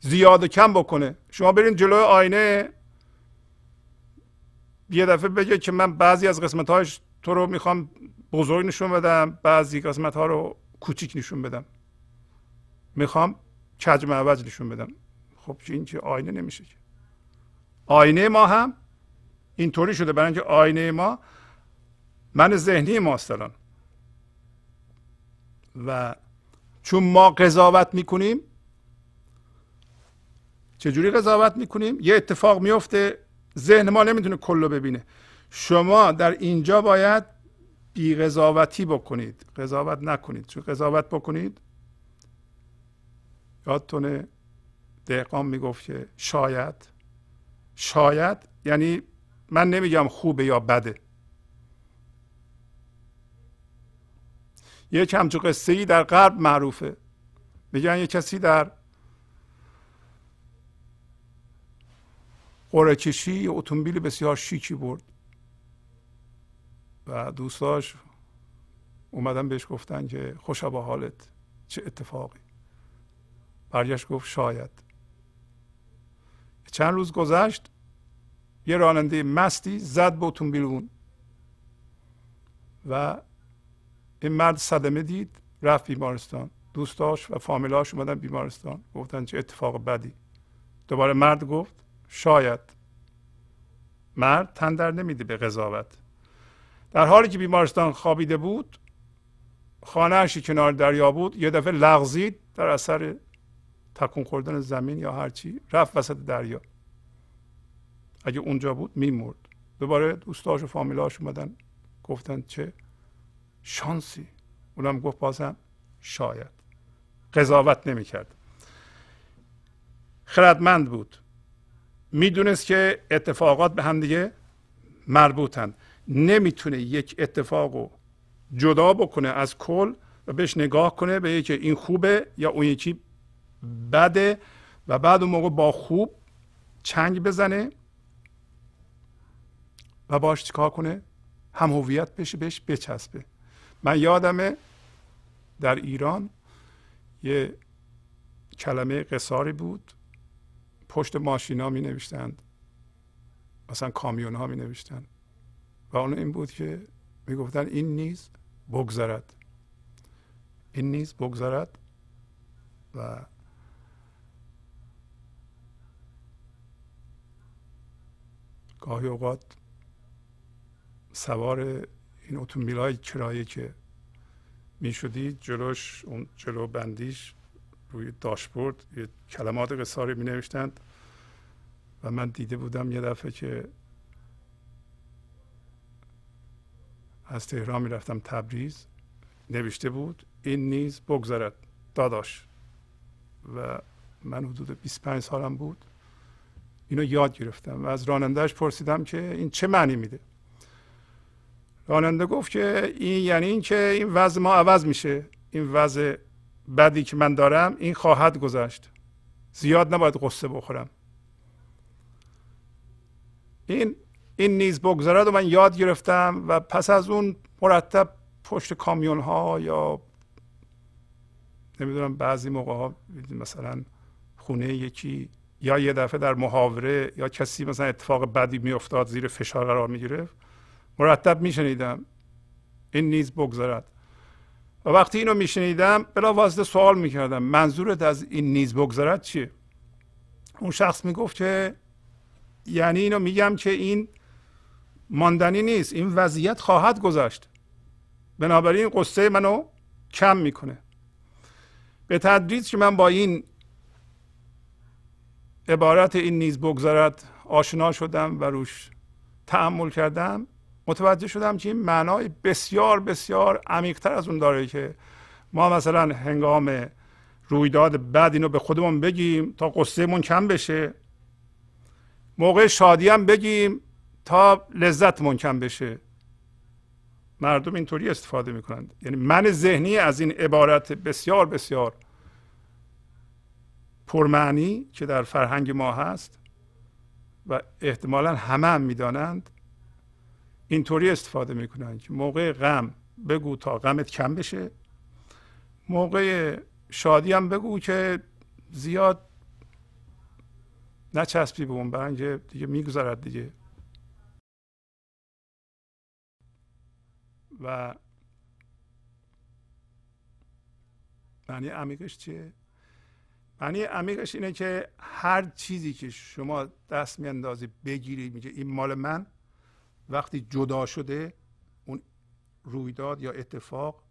زیاد کم بکنه. شما برین جلوی آینه. یه دفعه بگه که من بعضی از قسمت هاش تو رو می‌خوام بزرگ نشون بدم بعضی قسمت ها رو کوچیک نشون بدم. می‌خوام کج معوج نشون بدم. خب این که آینه نمیشه آینه ما هم اینطوری شده. برای اینکه آینه ما من ذهنی ماست الان. و چون ما قضاوت می‌کنیم چجوری قضاوت می‌کنیم؟ یه اتفاق میفته ذهن ما نمی‌تونه کلو ببینه. شما در اینجا باید بی قضاوتی بکنید. قضاوت نکنید. چون قضاوت بکنید؟ یادتونه دهقان می‌گفت که شاید. شاید یعنی من نمیگم خوبه یا بده. یک همچون قصه ای در غرب معروفه. میگن یه کسی در قرعه کشی اتومبیل بسیار شیکی برد. و دوستاش اومدن بهش گفتن که خوشا با حالت چه اتفاقی؟ برگشت گفت شاید. چند روز گذشت یه راننده مستی زد به اتومبیل اون و این مرد صدمه دید رفت بیمارستان. دوستاش و فامیلاش اومدن بیمارستان گفتن چه اتفاق بدی. دوباره مرد گفت شاید. مرد تن در نمیده به قضاوت. در حالی که بیمارستان خوابیده بود خانهشی کنار دریا بود یه دفعه لغزید در اثر تکون خوردن زمین یا هرچی رفت وسط دریا. اگه اونجا بود میمرد. دوباره دوستاش و فامیلاش اومدن گفتن چه شانسی. اونم گفت بازم شاید. قضاوت نمی‌کرد. خردمند بود. می‌دونست که اتفاقات به هم دیگه مربوطند نمی‌تونه یک اتفاق رو جدا بکنه از کل و بهش نگاه کنه به که این خوبه یا اون یکی بده و بعد اون موقع با خوب چنگ بزنه و باش چیکار کنه؟ هم هویت بشه بهش بچسبه. من یادمه در ایران یه کلمه قصاری بود. پشت ماشین ها می نوشتند مثلا کامیون ها می نوشتند و اون این بود که می گفتن این نیز بگذرد. این نیز بگذرد و گاهی اوقات سوار این اتومبیل های کرایه که می شدید جلوش اون جلو بندیش روی داشبورد یه کلمات قصاری می نوشتند و من دیده بودم یه دفعه که از تهران می رفتم تبریز نوشته بود این نیز بگذرد داداش. و من حدود 25 سالم بود. اینو یاد گرفتم و از رانندهش پرسیدم که این چه معنی میده. راننده گفت که این یعنی این که این وضع ما عوض میشه. این وضع بدی که من دارم این خواهد گذشت. زیاد نباید قصه بخورم. این این نیز بگذرد و من یاد گرفتم و پس از اون مرتب پشت کامیون ها یا نمی‌دونم بعضی موقع ها مثلا خونه یکی یا یه دفعه در محاوره یا کسی مثلا اتفاق بدی میافتاد زیر فشار قرار می‌گرفت مرتب میشنیدم. این نیز بگذرد و وقتی اینو میشنیدم بلا واسطه سوال می‌کردم منظورت از این نیز بگذرد چیه؟ اون شخص می‌گفت که یعنی اینو میگم که این ماندنی نیست این وضعیت خواهد گذشت. بنابراین قصه منو کم می‌کنه. به تدریج که من با این عبارت این نیز بگذارد آشنا شدم و روش تعمل کردم متوجه شدم که این معنای بسیار بسیار عمیقتر از اون داره که ما مثلا هنگام رویداد بعد اینو به خودمون بگیم تا قصهمون کم بشه. موقع شادی هم بگیم تا لذتمون کم بشه. مردم اینطوری استفاده می‌کنند. یعنی من ذهنی از این عبارت بسیار بسیار پرمعنی که در فرهنگ ما هست و احتمالا همه هم می‌دانند اینطوری استفاده می‌کنن که موقع غم بگو تا غمت کم بشه. موقع شادی هم بگو که زیاد نچسبی به اون برای دیگه می‌گذارد دیگه. و معنی عمیقش چیه؟ معنی عمیقش اینه که هر چیزی که شما دست میاندازی بگیری میگه این مال من. وقتی جدا شده اون رویداد یا اتفاق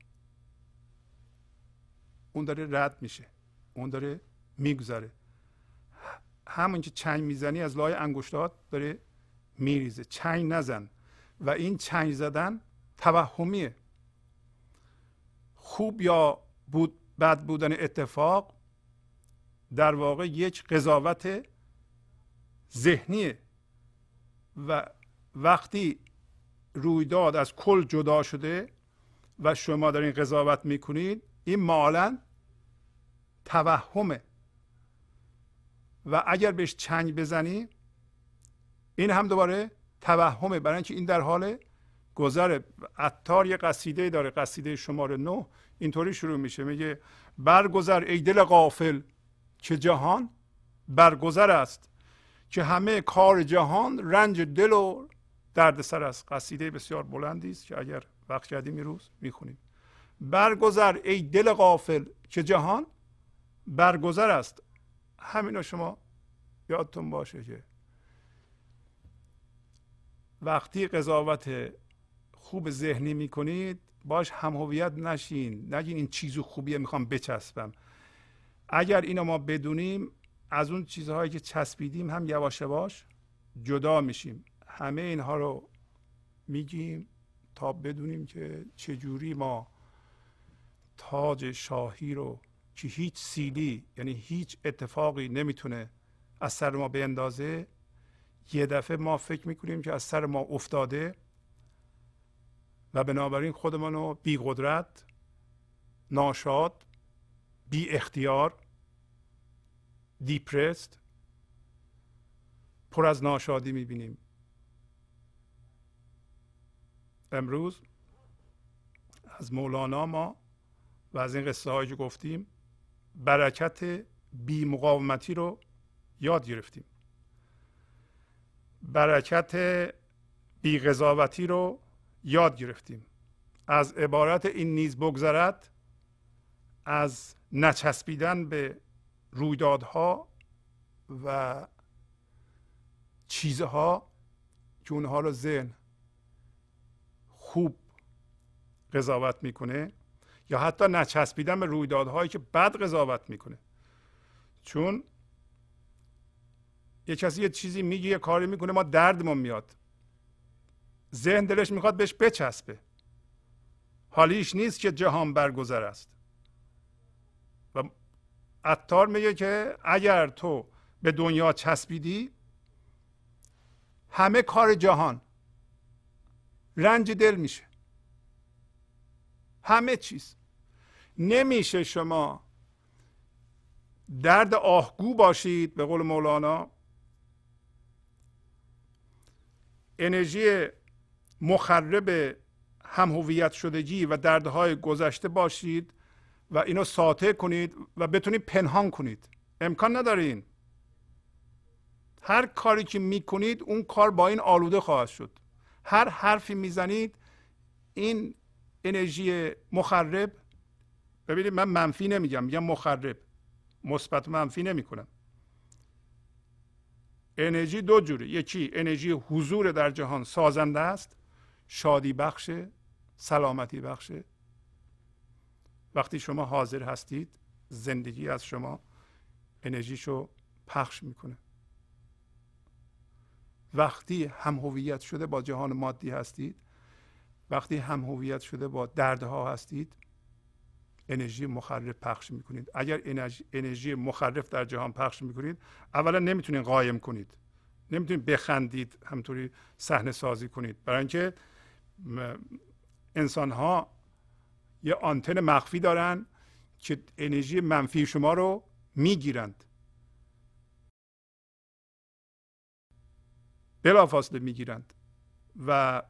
اون داره رد میشه اون داره میگذره. همون که چنگ می‌زنی از لای انگشتات داره میریزه. چنگ نزن. و این چنگ زدن توهمیه. خوب یا بود بد بودن اتفاق در واقع یک قضاوت ذهنیه. و وقتی رویداد از کل جدا شده و شما دارین قضاوت می‌کنید این مالا توهمه. و اگر بهش چنگ بزنی این هم دوباره توهمه. برای اینکه این در حال گذره عطار یه قصیده داره قصیده شماره نه. اینطوری شروع میشه. میگه برگذر ای دل غافل که جهان برگذر است که همه کار جهان رنج دل و دردسر است قصیده بسیار بلندی است که اگر وقت کردیم روز می‌خونیم. برگذر ای دل غافل که جهان برگذر است. همینو شما یادتون باشه که وقتی قضاوت خوب ذهنی می‌کنید باش هم هویت نشین. نگین این چیزو خوبیه می‌خوام بچسبم. اگر اینو ما بدونیم از اون چیزهایی که چسبیدیم هم یواش یواش جدا میشیم. همه اینها رو میگیم تا بدونیم که چجوری ما تاج شاهی رو که هیچ سیلی یعنی هیچ اتفاقی نمی‌تونه از سر ما بیندازه یه دفعه ما فکر می‌کنیم که از سر ما افتاده و بنابراین خودمان رو بی قدرت ناشاد بی اختیار دیپرست پر از ناشادی می‌بینیم. امروز از مولانا ما و از این قصه هایی که گفتیم برکت بی مقاومتی رو یاد گرفتیم. برکت بی قضاوتی رو یاد گرفتیم. از عبارت این نیز بگذرد از نچسبیدن به رویدادها و چیزها که اونها رو ذهن خوب قضاوت می‌کنه یا حتی نچسبیدن به رویدادهایی که بد قضاوت می‌کنه. چون یه کسی یه چیزی میگه یه کاری می‌کنه ما دردمون میاد. ذهن دلش می‌خواد بهش بچسبه. حالیش نیست که جهان برگذر است. و عطار میگه که اگر تو به دنیا چسبیدی همه کار جهان. رنج دل میشه. همه چیز. نمیشه شما درد آهگو باشید به قول مولانا. انرژی مخرب هم هویت شدگی و دردهای گذشته باشید و اینو ساطع کنید و بتونید پنهان کنید. امکان ندارین هر کاری که می‌کنید اون کار با این آلوده خواهد شد. هر حرفی می‌زنید این انرژی مخرب ببینید من منفی نمیگم میگم مخرب مثبت منفی نمی‌کنم. انرژی دو جوره یکی انرژی حضور در جهان سازنده است شادی بخش سلامتی بخشه وقتی شما حاضر هستید زندگی از شما انرژیشو پخش می‌کنه. وقتی هم هویت شده با جهان مادی هستید وقتی هم هویت شده با دردها هستید انرژی مخرب پخش می‌کنید. اگر انرژی, انرژی مخرف در جهان پخش می‌کنید اولا نمی‌تونید قایم کنید. نمی‌تونید بخندید همطوری صحنه سازی کنید. برای اینکه انسان ها یه آنتن مخفی دارن که انرژی منفی شما رو می‌گیرند. بلافاصله می‌گیرند. و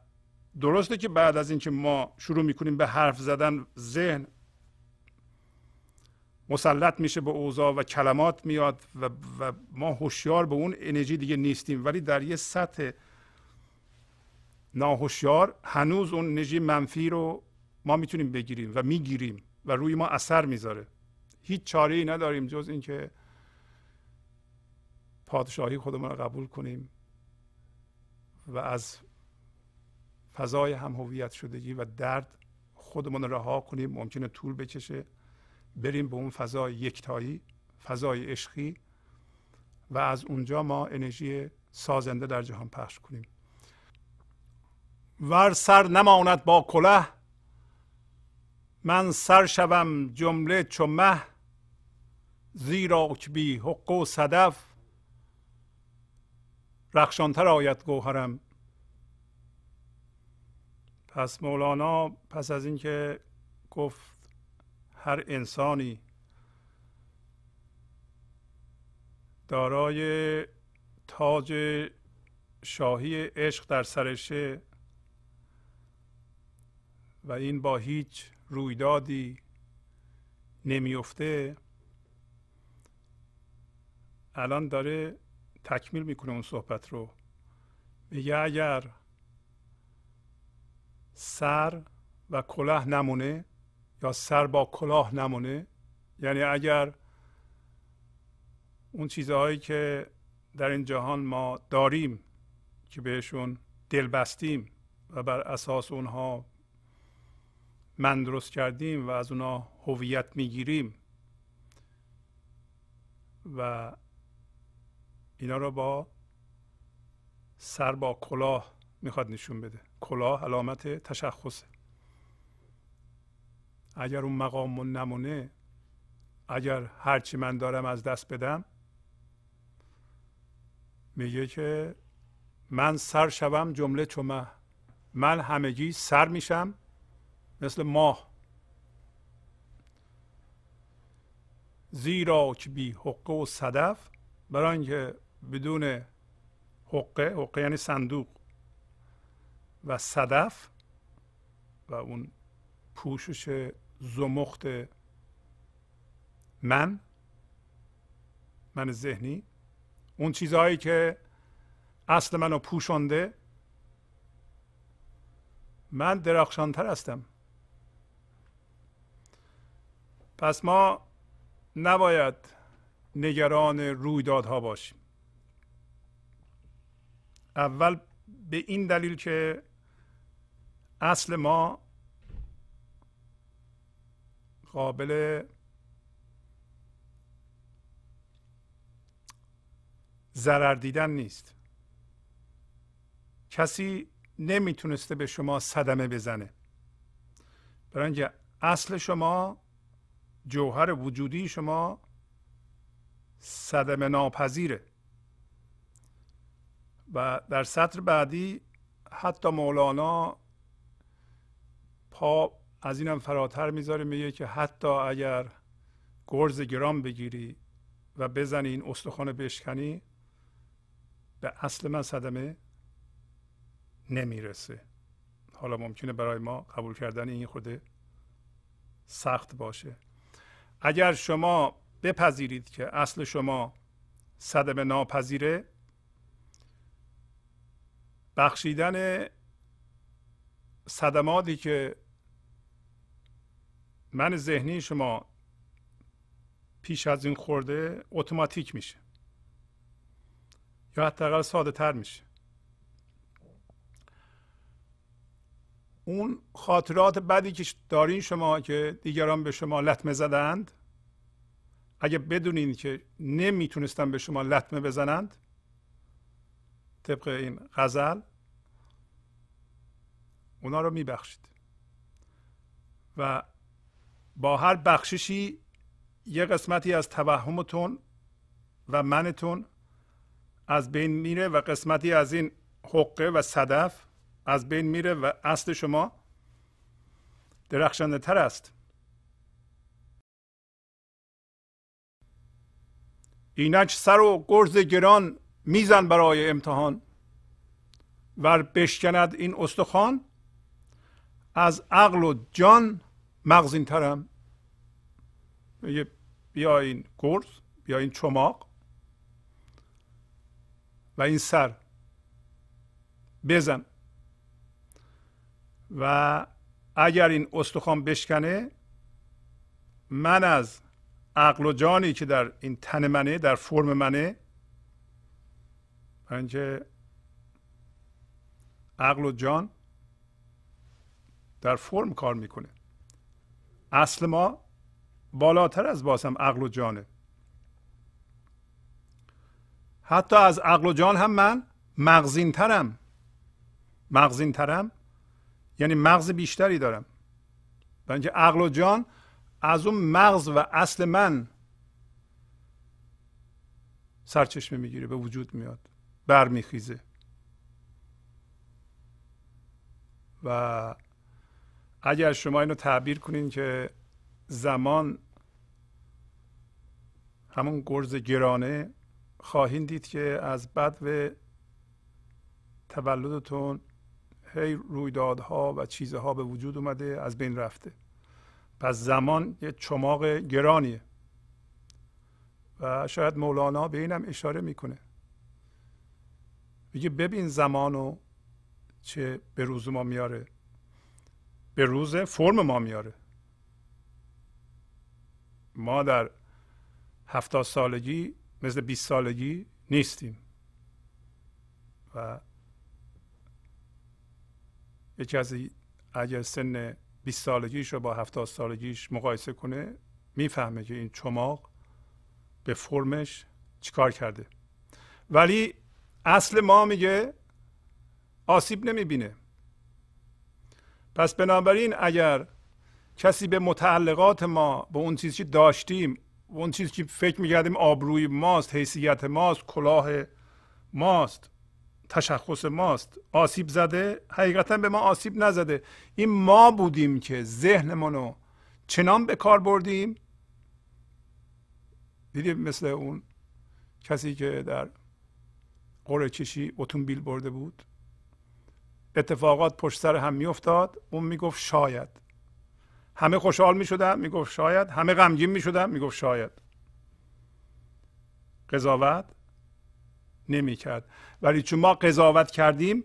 درسته که بعد از اینکه ما شروع می‌کنیم به حرف زدن ذهن مسلط میشه به اوضاع و کلمات میاد و, و ما هوشیار به اون انرژی دیگه نیستیم. ولی در یه سطح ناهوشیار هنوز اون انرژی منفی رو ما می‌تونیم بگیریم و می‌گیریم و روی ما اثر می‌ذاره. هیچ چاره ای نداریم جز اینکه پادشاهی خودمون رو قبول کنیم. و از فضای هم هویت شدگی و درد خودمون رها کنیم ممکنه طول بکشه بریم به اون فضای یکتایی فضای عشقی و از اونجا ما انرژی سازنده در جهان پخش کنیم. ور سر نماند با کله من سر شوم جمله چو مه زیرا که بی حق و صدف رخشانتر آید گوهرم. پس مولانا پس از اینکه گفت هر انسانی دارای تاج شاهی عشق در سرشه و این با هیچ رویدادی نمیفته الان داره تکمیل می‌کنه اون صحبت رو. میگه اگر سر و کلاه نمونه یا سر با کلاه نمونه یعنی اگر اون چیزهایی که در این جهان ما داریم که بهشون دل بستیم و بر اساس اونها من درست کردیم و از اونها هویت می‌گیریم و اینا رو با سر با کلاه می‌خواد نشون بده. کلاه علامت تشخصه اگر اون مقام نمونه اگر هرچی من دارم از دست بدم میگه که من سر شوم جمله چومه من همگی سر میشم مثل ماه. زیرا که بی حقه و صدف. برای اینکه بدون حقه حقه یعنی صندوق. و صدف و اون پوشش زمخت من من ذهنی اون چیزهایی که اصل منو پوشانده من درخشانتر هستم. پس ما نباید نگران رویدادها باشیم. اول به این دلیل که اصل ما قابل ضرر دیدن نیست. کسی نمی‌تونسته به شما صدمه بزنه. برای اینکه اصل شما جوهر وجودی شما صدمه ناپذیره. و در سطر بعدی حتی مولانا پا از اینم فراتر می‌ذاره میگه که حتی اگر گرز گرام بگیری و بزنی این استخوان بشکنی به اصل من صدمه نمی‌رسه. حالا ممکنه برای ما قبول کردن این خود سخت باشه. اگر شما بپذیرید که اصل شما صدمه ناپذیره بخشیدن صدماتی که من ذهنی شما پیش از این خورده اتوماتیک میشه. یا حداقل ساده تر میشه. اون خاطرات بدی که دارین شما که دیگران به شما لطمه زدند اگه بدونین که نمی‌تونستن به شما لطمه بزنند طبق این غزل اونا رو میبخشید. و با هر بخششی یه قسمتی از توهمتون و منتون از بین میره و قسمتی از این حقه و صدف از بین میره و اصل شما درخشنده تر است. اینک سر و گرز گران میزن برای امتحان و بشکند این استخوان. از عقل و جان مغزین ترم بیا این گرز بیا این چماق و این سر. بزن. و اگر این استخوان بشکنه من از عقل و جانی که در این تن منه در فرم منه اینکه عقل و جان در فرم کار می‌کنه. اصل ما بالاتر از باسم عقل و جانه. حتی از عقل و جان هم من مغزین ترم مغزین ترم یعنی مغز بیشتری دارم. برای اینکه عقل و جان از اون مغز و اصل من سرچشمه می‌گیره به وجود میاد. برمیخیزه. و اگر شما اینو تعبیر کنین که زمان همون گرز گرانه خواهید دید که از بد و تولدتون هی رویدادها و چیزها به وجود اومده از بین رفته. پس زمان یه چماق گرانیه. و شاید مولانا به اینم اشاره می‌کنه. میگه ببین زمانو چه به روز ما میاره. به روز فرم ما میاره. ما در هفتاد سالگی مثل 20 سالگی نیستیم. و یکی از اگر سن 20 سالگیش رو با 70 سالگیش مقایسه کنه می‌فهمه که این چماق به فرمش چیکار کرده. ولی اصل ما میگه آسیب نمی‌بینه. پس بنابراین اگر کسی به متعلقات ما به اون چیزی که داشتیم اون چیزی که فکر می‌کردیم آبروی ماست حیثیت ماست کلاه ماست تشخص ماست آسیب زده حقیقتا به ما آسیب نزده. این ما بودیم که ذهنمون رو چنان به کار بردیم. دیدیم مثل اون کسی که در قرعه کشی اتومبیل برده بود. اتفاقات پشت سر هم میافتاد. اون می‌گفت شاید. همه خوشحال می‌شدن می‌گفت شاید. همه غمگین می‌شدن می‌گفت شاید. قضاوت نمی‌کرد. ولی چون ما قضاوت کردیم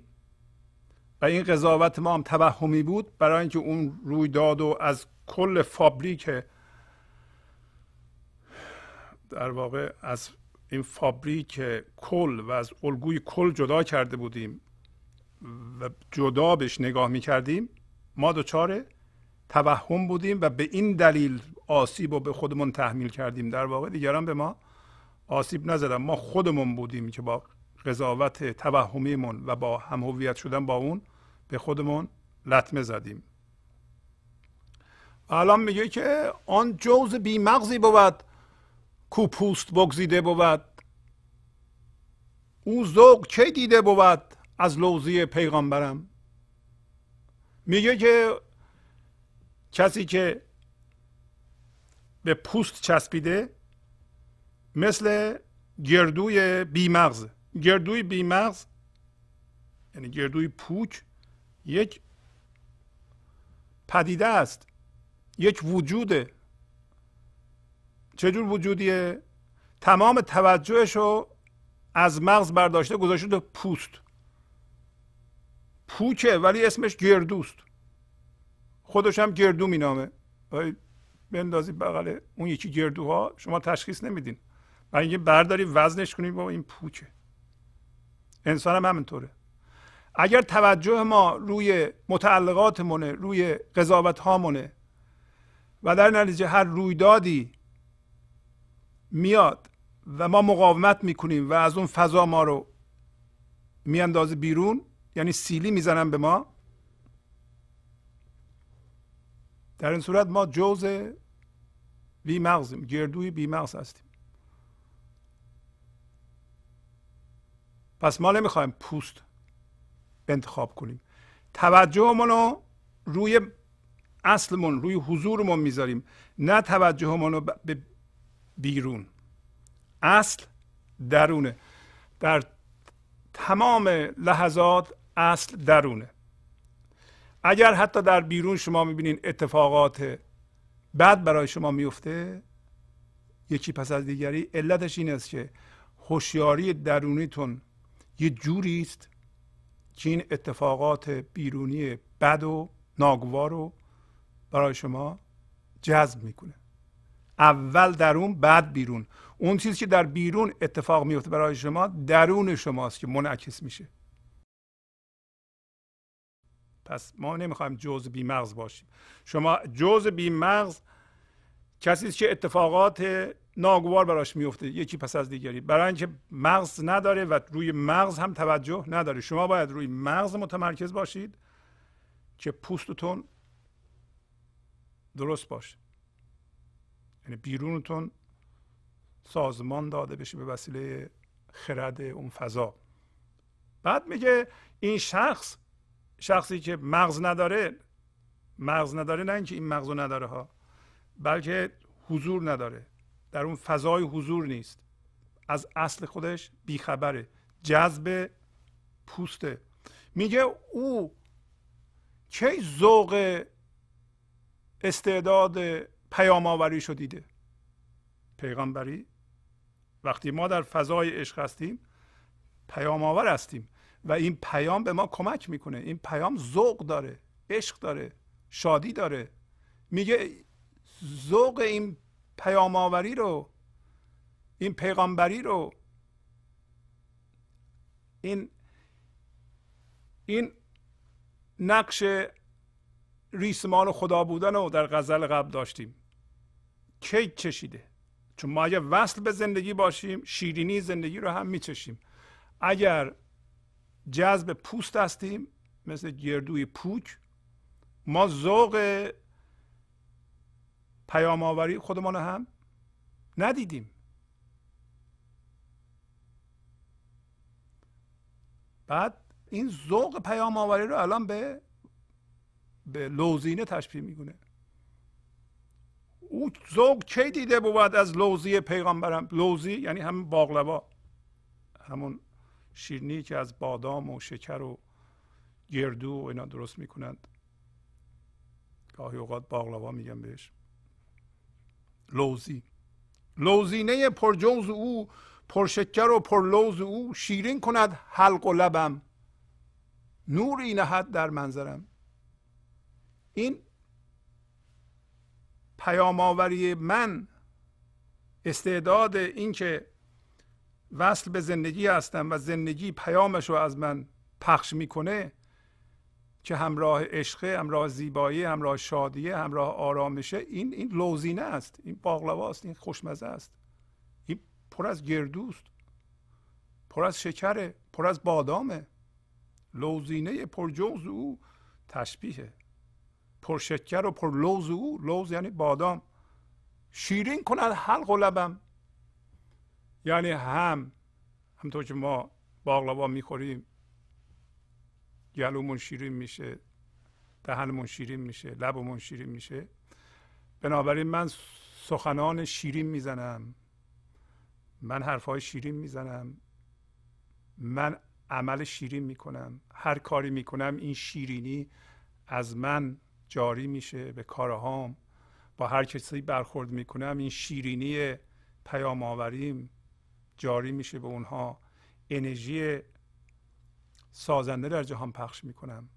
و این قضاوت ما هم توهمی بود برای اینکه اون رویداد و از کل فابریک در واقع از این فابریک کل و از الگوی کل جدا کرده بودیم و جدا بهش نگاه می کردیم ما دچار توهم بودیم و به این دلیل آسیب و به خودمون تحمیل کردیم. در واقع دیگران به ما آسیب نزدن. ما خودمون بودیم که با قضاوت توهمیمون و با هم هویت شدن با اون به خودمون لطمه زدیم. الان میگه که آن جوز بیمغزی بود. کو پوست بگزیده بود. او ذوق چه دیده بود از لوزی پیغامبرم میگه که کسی که به پوست چسبیده مثل گردوی بیمغز. گردوی بیمغز یعنی گردوی پوک یک پدیده است یک وجوده. چجور وجودیه؟ تمام توجهش رو از مغز برداشته گذاشته تو پوست. پوکه ولی اسمش گردوست. خودش هم گردو مینامه. بندازید بغل اون یکی گردوها شما تشخیص نمیدین. و اینکه برداری وزنش کنید با این پوکه. انسان هم همینطوره. اگر توجه ما روی متعلقاتمونه روی قضاوت هامونه و در نتیجه هر رویدادی میاد و ما مقاومت می‌کنیم و از اون فضا ما رو میاندازه بیرون یعنی سیلی می‌زنن به ما. در این صورت ما جوز بی مغزیم گردوی بی مغز هستیم. پس ما نمی‌خوایم پوست انتخاب کنیم. توجهمون رو روی اصلمون روی حضورمون می‌ذاریم. نه توجهمون رو به بیرون. اصل درونه. در تمام لحظات اصل درونه. اگر حتی در بیرون شما می‌بینین اتفاقات بد برای شما میفته یکی پس از دیگری علتش این است که هوشیاری درونیتون یه جوری است که این اتفاقات بیرونی بد و ناگوار رو برای شما جذب می‌کنه. اول درون بعد بیرون. اون چیزی که در بیرون اتفاق میفته برای شما درون شماست که منعکس میشه. پس ما نمی‌خوایم جز بی مغز باشیم. شما جز بی مغز کسی که اتفاقات ناگوار براش میفته یکی پس از دیگری. برای اینکه مغز نداره و روی مغز هم توجه نداره. شما باید روی مغز متمرکز باشید که پوستتون درست باشه. یعنی بیرونتون سازمان داده بشه به وسیله خرد اون فضا. بعد میگه این شخص شخصی که مغز نداره مغز نداره نه اینکه این مغز نداره ها بلکه حضور نداره. در اون فضای حضور نیست. از اصل خودش بیخبره. جذب پوسته. میگه او کی ذوق استعداد پیام آوری شو دیده. پیغمبری وقتی ما در فضای عشق هستیم پیام آور هستیم و این پیام به ما کمک می‌کنه. این پیام ذوق داره عشق داره شادی داره. میگه ذوق این پیام آوری رو این پیغامبری رو این این نقش ریسمان خدا بودن رو در غزل قبل داشتیم. کی چشیده؟ چون ما اگر وصل به زندگی باشیم شیرینی زندگی رو هم میچشیم. اگر جذب پوست هستیم مثل گردوی پوک ما ذوق پیام آوری خودمان هم ندیدیم. بعد این ذوق پیام آوری رو الان به به لوزینه تشبیه می‌کنه او ذوق کی دیده بود از لوزی پیغمبرم؟ لوزی یعنی همون باقلوا همون شیرنی که از بادام و شکر و گردو و اینا درست می‌کنند. گاهی اوقات باقلوا میگن بهش. لوزی. لوزینه پرجوز او پرشکر و پرلوز او شیرین کند حلق و لبم. نوری نهد در منظرم. این پیام آوری من استعداد اینکه وصل به زندگی هستم و زندگی پیامش رو از من پخش می‌کنه که همراه عشق همراه زیبایی همراه شادیه همراه آرامشه این این لوزینه است این باقلوا است این خوشمزه است. این پر از گردوست پر از شکره پر از بادامه. لوزینه پرجوز او تشبیهه پرشکر و پر لوز او لوز یعنی بادام. شیرین کند حلق و لبم. یعنی هم همطور که ما باقلوا می‌خوریم گلومون شیرین میشه دهنمون شیرین میشه لبمون شیرین میشه. بنابراین من سخنان شیرین می‌زنم. من حرفهای شیرین می‌زنم. من عمل شیرین می‌کنم. هر کاری می‌کنم این شیرینی از من جاری میشه به کارهام با هر کسی برخورد می‌کنم این شیرینی پیام آوریم جاری میشه به اونها. انرژی سازنده در جهان پخش می‌کنم.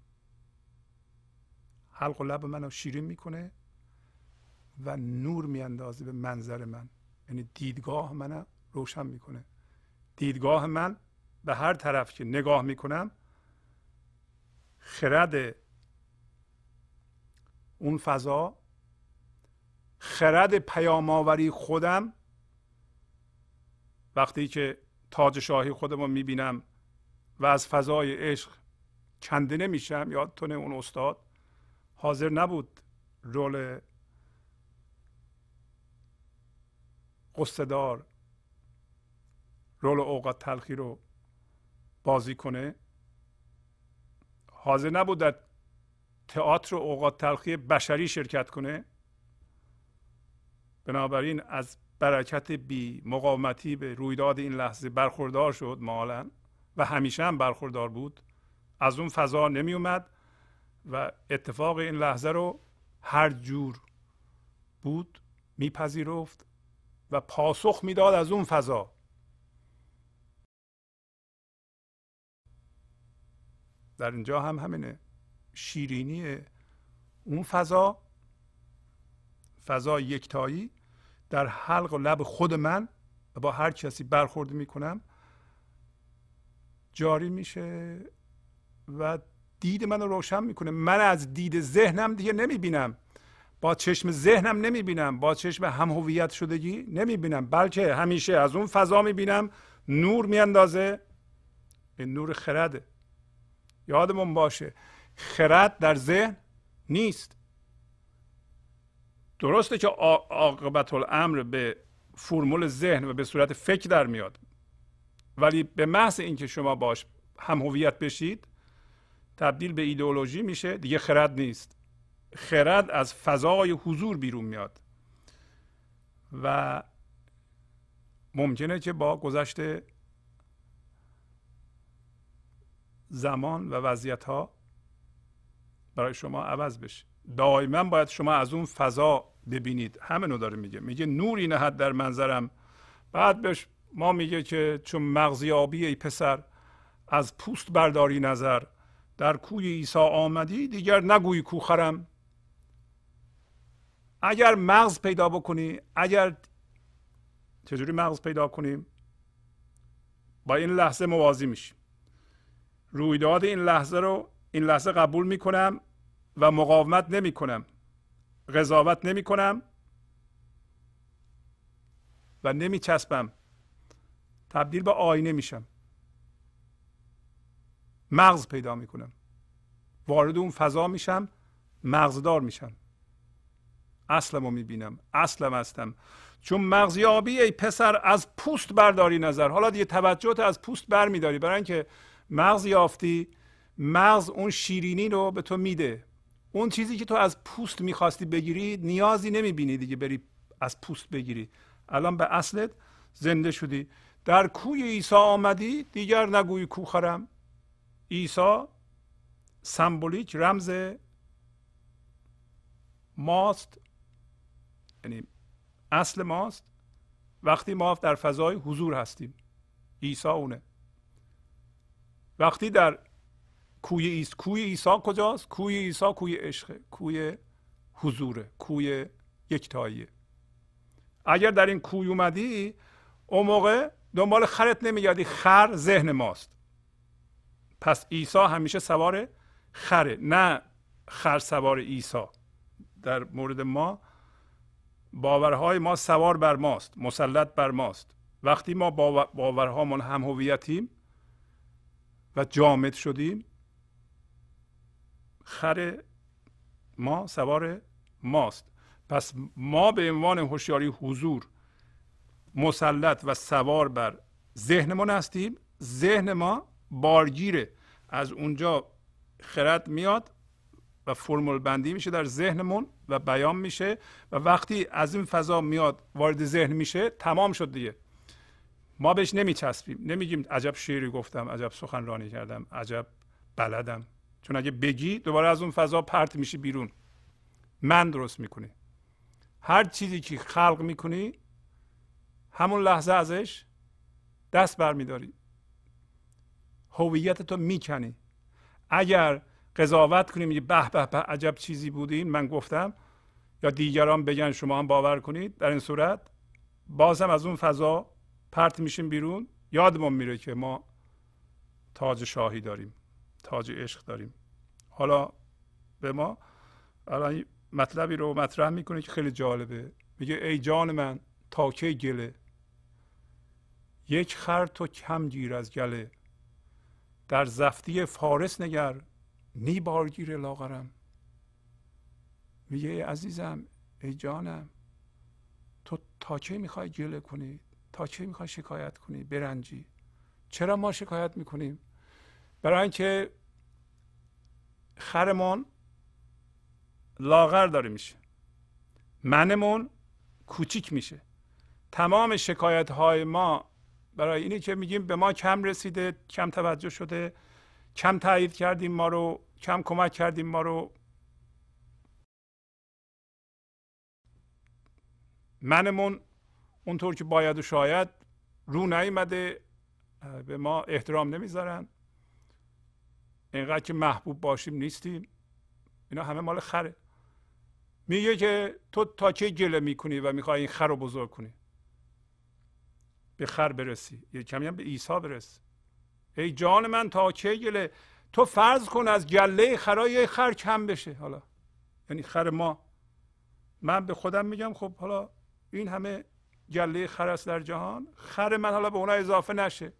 حلق و لب منو شیرین می‌کنه و نور میاندازه به منظر من. یعنی دیدگاه من روشن می‌کنه. دیدگاه من به هر طرف که نگاه می‌کنم خرد اون فضا خرد پیام خودم وقتی که تاج شاهی خودم رو می‌بینم و از فضای عشق کنده نمیشم یادتونه اون استاد حاضر نبود رول قصدار رول اوقات تلخی رو بازی کنه. حاضر نبود در تئاتر اوقات تلخی بشری شرکت کنه بنابراین از برکت بی مقاومتی به رویداد این لحظه برخوردار شد مالا و همیشه هم برخوردار بود. از اون فضا نمی اومد و اتفاق این لحظه رو هر جور بود میپذیرفت و پاسخ می‌داد از اون فضا. در اینجا هم همینه. شیرینی اون فضا فضا یکتایی در حلق و لب خود من و با هر کسی برخورد می‌کنم جاری میشه و دید منو روشن می‌کنه. من از دید ذهنم دیگه نمی‌بینم. با چشم ذهنم نمی‌بینم. با چشم هم هویت شدگی نمی‌بینم. بلکه همیشه از اون فضا می‌بینم. نور میاندازه. این نور خرده یادمون باشه. خرد در ذهن نیست. درسته که عاقبت الامر به فرمول ذهن و به صورت فکر در میاد. ولی به محض اینکه شما باش هم هویت بشید تبدیل به ایدئولوژی میشه. دیگه خرد نیست. خرد از فضای حضور بیرون میاد. و ممکنه که با گذشت زمان و وضعیت ها برای شما عوض بشه. دائما باید شما از اون فضا ببینید. همینو داره میگه. میگه نوری نهد در منظرم. بعد بهش ما میگه که چون مغزیابی ای پسر از پوست برداری نظر. در کوی عیسی آمدی دیگر نگویی کوخرم اگر مغز پیدا بکنی اگر چجوری مغز پیدا کنیم؟ با این لحظه موازی میشیم. رویداد این لحظه رو این لحظه قبول می‌کنم و مقاومت نمی کنم قضاوت نمی کنم و نمی چسبم تبدیل به آینه میشم. مغز پیدا می‌کنم. وارد اون فضا میشم مغزدار میشم. اصلمو می‌بینم اصلم هستم. چون مغزیابی ای پسر از پوست برداری نظر. حالا دیگه توجهت از پوست برمیداری. برای اینکه مغز یافتی مغز اون شیرینی رو به تو میده. اون چیزی که تو از پوست می‌خواستی بگیری نیازی نمی‌بینی دیگه بری از پوست بگیری. الان به اصلت زنده شدی. در کوی عیسی آمدی دیگر نگوی کو خرم. عیسی سمبولیک رمز ماست. یعنی اصل ماست. وقتی ما در فضای حضور هستیم. عیسی اونه. وقتی در کوی ایس کوی عیسی کجاست؟ کوی عیسی کوی عشق کوی حضوره کوی یکتاییه اگر در این کوی اومدی اون موقع دنبال خرت نمیگردی. خر ذهن ماست. پس عیسی همیشه سوار خره نه خر سوار عیسی. در مورد ما باورهای ما سوار بر ماست مسلط بر ماست. وقتی ما باورهامون هم هویتیم و جامد شدیم خر ما سوار ماست. پس ما به عنوان هوشیاری حضور مسلط و سوار بر ذهنمون هستیم ذهن ما بارگیره. از اونجا خرد میاد و فرمول بندی میشه در ذهنمون و بیان میشه و وقتی از این فضا میاد وارد ذهن میشه تمام شد دیگه. ما بهش نمیچسبیم. نمیگیم عجب شعری گفتم عجب سخنرانی کردم عجب بلدم. چون اگه بگی دوباره از اون فضا پرت میشی بیرون. من درست می‌کنی. هر چیزی که خلق می‌کنی همون لحظه ازش دست برمیداری. هویت تو می‌کنی. اگر قضاوت کنیم به به به عجب چیزی بودین من گفتم. یا دیگران بگن شما هم باور کنید. در این صورت باز هم از اون فضا پرت میشیم بیرون. یادمون میره که ما تاج شاهی داریم. تاج عشق داریم. حالا به ما الان مطلبی رو مطرح می‌کنه که خیلی جالبه. میگه ای جان من تا که گله؟ یک خر تو کم گیر از گله. در زفتی فارس نگر نی بارگیر لاغرم. میگه ای عزیزم ای جانم تو تا چه می‌خوای گله کنی؟ تا چه می‌خوای شکایت کنی؟ برنجی. چرا ما شکایت می‌کنیم؟ برای اینکه خرمون لاغر داره میشه. منمون کوچیک میشه. تمام شکایت های ما برای اینه که میگیم به ما کم رسیده کم توجه شده کم تایید کردیم ما رو کم کمک کردیم ما رو. منمون اونطور که باید و شاید رو نیمده به ما احترام نمی‌ذارن. اینقدر که محبوب باشیم نیستیم. اینا همه مال خره. میگه که تو تا چه گله می‌کنی و می‌خوای این خر رو بزرگ کنی؟ به خر برسی. یه کمی هم به عیسی برس ای جان من تا چه گله؟ تو فرض کن از گله خرای خر کم بشه. حالا یعنی خر ما. من به خودم میگم خب حالا این همه گله خر است در جهان. خر من حالا به اونا اضافه نشه.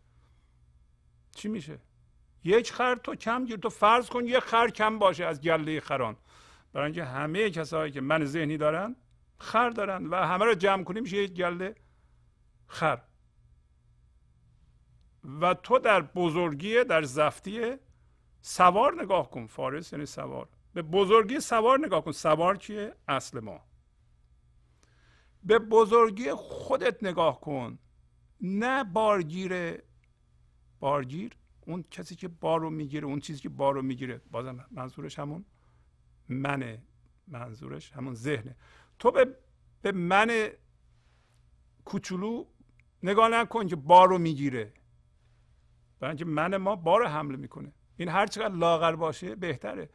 چی میشه؟ یک خر تو کم گیر تو فرض کن یک خر کم باشه از گله خران. برای اینکه همه کسایی که من ذهنی دارن خر دارن و همه رو جمع کنیم میشه یک گله خر. و تو در بزرگی در زفتی سوار نگاه کن. فارس یعنی سوار. به بزرگی سوار نگاه کن. سوار کیه اصل ما. به بزرگی خودت نگاه کن. نه بارگیر بارگیر اون کسی که بارو می‌گیره اون چیزی که بارو می‌گیره بازم منظورش همون منه. منظورش همون ذهنه. تو به, به من کوچولو نگاه نکن که بارو می‌گیره. برای اینکه من ما بار حمله می‌کنه. این هر چقدر لاغر باشه بهتره.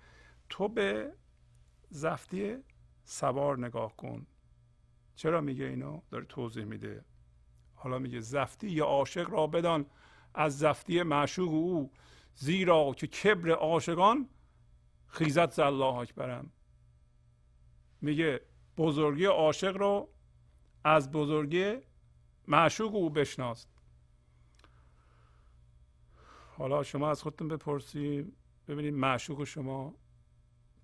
تو به زفتی سوار نگاه کن. چرا میگه اینو؟ داره توضیح میده. حالا میگه زفتی یا عاشق را بدان. از زفتی معشوق او زیرا که کبر عاشقان خیزت ز الله اکبرم. میگه بزرگی عاشق رو از بزرگی معشوق او بشناست حالا شما از خودتون بپرسید ببینید معشوق شما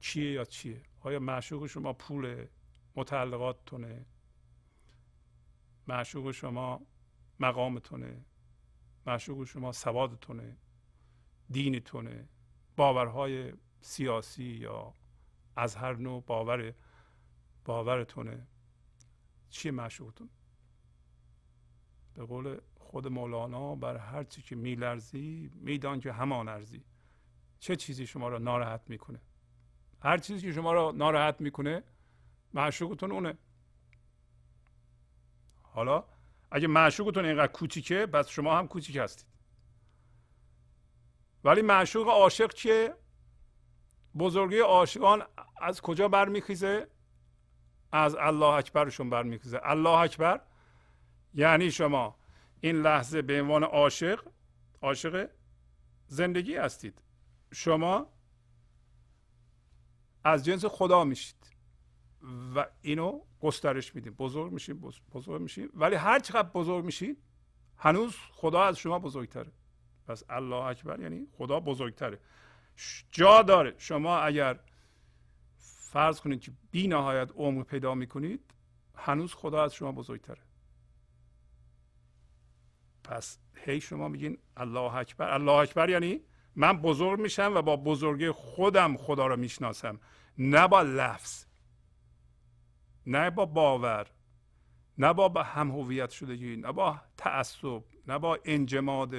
چیه یا چیه؟ آیا معشوق شما پول متعلقاتتونه؟ معشوق شما مقامتونه؟ معشوق شما سوادتونه دینتونه باورهای سیاسی یا از هر نوع باور باورتونه. چیه معشوقتون؟ به قول خود مولانا بر هر چی که میلرزی میدان که همان ارزی. چه چیزی شما را ناراحت می‌کنه؟ هر چیزی که شما را ناراحت می‌کنه معشوقتون اونه. حالا اگه معشوقتون اینقدر کوچیکه پس شما هم کوچیک هستید. ولی معشوق عاشق چیه؟ بزرگی عاشقان از کجا برمیخیزه؟ از الله اکبرشون برمیخیزه. الله اکبر یعنی شما. این لحظه به عنوان عاشق عاشق زندگی هستید. شما از جنس خدا میشید. و اینو گسترش میدیم. بزرگ میشیم بزرگ میشیم. ولی هر چقدر بزرگ میشید هنوز خدا از شما بزرگتره. پس الله اکبر یعنی خدا بزرگتره. جا داره. شما اگر فرض کنید که بی نهایت عمق پیدا می‌کنید هنوز خدا از شما بزرگتره. پس هی شما میگین الله اکبر. الله اکبر یعنی من بزرگ میشم و با بزرگی خودم خدا رو می‌شناسم نه با لفظ. نه با باور نه با هم هویت شدگی نه با تعصب نه با انجماد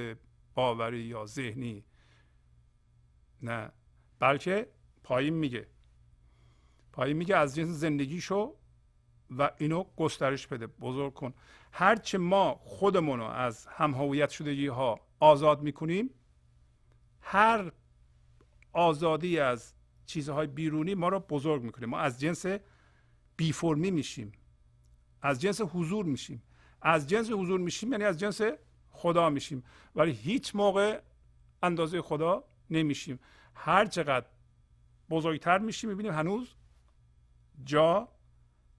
باوری یا ذهنی. نه بلکه پایین میگه. پایین میگه از جنس زندگی شو و اینو گسترش بده بزرگ کن. هرچه ما خودمون رو از هم هویت شدگی ها آزاد می‌کنیم هر آزادی از چیزهای بیرونی ما رو بزرگ می‌کنه. ما از جنس بی فرمی میشیم. از جنس حضور میشیم. از جنس حضور میشیم یعنی از جنس خدا میشیم. ولی هیچ موقع اندازه خدا نمیشیم. هر چقدر بزرگتر میشیم می‌بینیم هنوز جا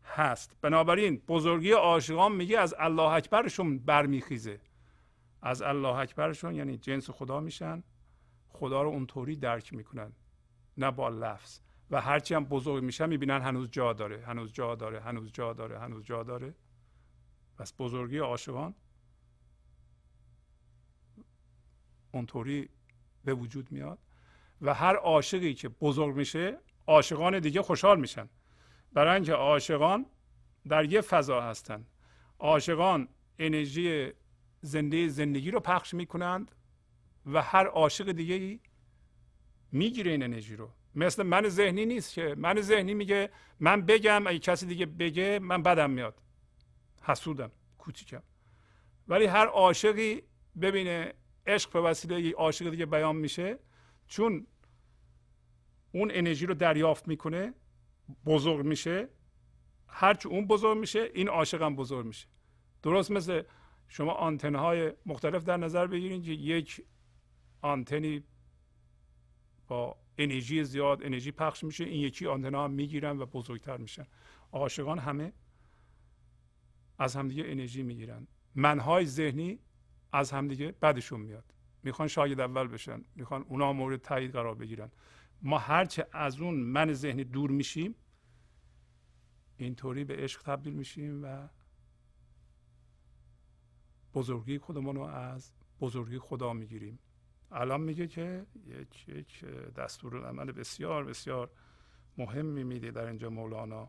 هست. بنابراین بزرگی عاشقان میگه از الله اکبرشون برمیخیزه. از الله اکبرشون یعنی جنس خدا میشن. خدا رو اونطوری درک می‌کنن. نه با لفظ. و هرچی هم بزرگ میشن می‌بینن هنوز جا داره هنوز جا داره هنوز جا داره هنوز جا داره. پس بزرگی عاشقان اونطوری به وجود میاد و هر عاشقی که بزرگ میشه عاشقان دیگه خوشحال میشن. برای اینکه عاشقان در یه فضا هستن. عاشقان انرژی زنده زندگی رو پخش می‌کنند و هر عاشق دیگه ای می‌گیره این انرژی رو. مثل من ذهنی نیست که من ذهنی میگه من بگم اگه کسی دیگه بگه من بدم میاد. حسودم کوچیکم. ولی هر عاشقی ببینه عشق به وسیله یک عاشق دیگه بیان میشه چون اون انرژی رو دریافت می‌کنه بزرگ میشه. هرچی اون بزرگ میشه این عاشق هم بزرگ میشه. درست مثل شما آنتنهای مختلف در نظر بگیرید که یک آنتنی با انرژی زیاد انرژی پخش میشه این یکی آنتنا هم می‌گیرن و بزرگتر میشن. عاشقان همه از همدیگه انرژی می‌گیرن. منهای ذهنی از همدیگه بدشون میاد. می‌خوان شاگرد اول بشن می‌خوان اونا مورد تایید قرار بگیرن. ما هرچه از اون من ذهنی دور میشیم اینطوری به عشق تبدیل میشیم و بزرگی خودمون رو از بزرگی خدا می‌گیریم. الان میگه که یک یک عمل بسیار بسیار مهمی میده در اینجا مولانا.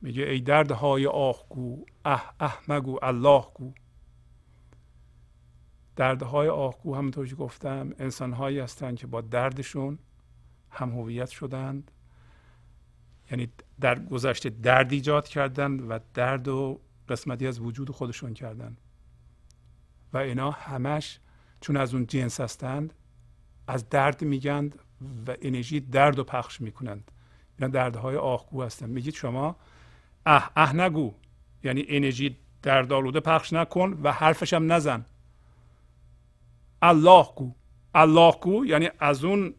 میگه ای دردهای آهگو اه اه مگو الله گو دردهای آهگو همونطور که گفتم انسانهایی هستند که با دردشون هم هویت شدند. یعنی در گذشته درد ایجاد کردند و درد و قسمتی از وجود خودشون کردند. و اینا همش چون از اون جنس هستند از درد میگند و انرژی درد رو پخش می‌کنند. اینا دردهای آهگو هستند. میگید شما اه اه نگو. یعنی انرژی دردآلوده پخش نکن و حرفش هم نزن. الله گو. الله گو یعنی از اون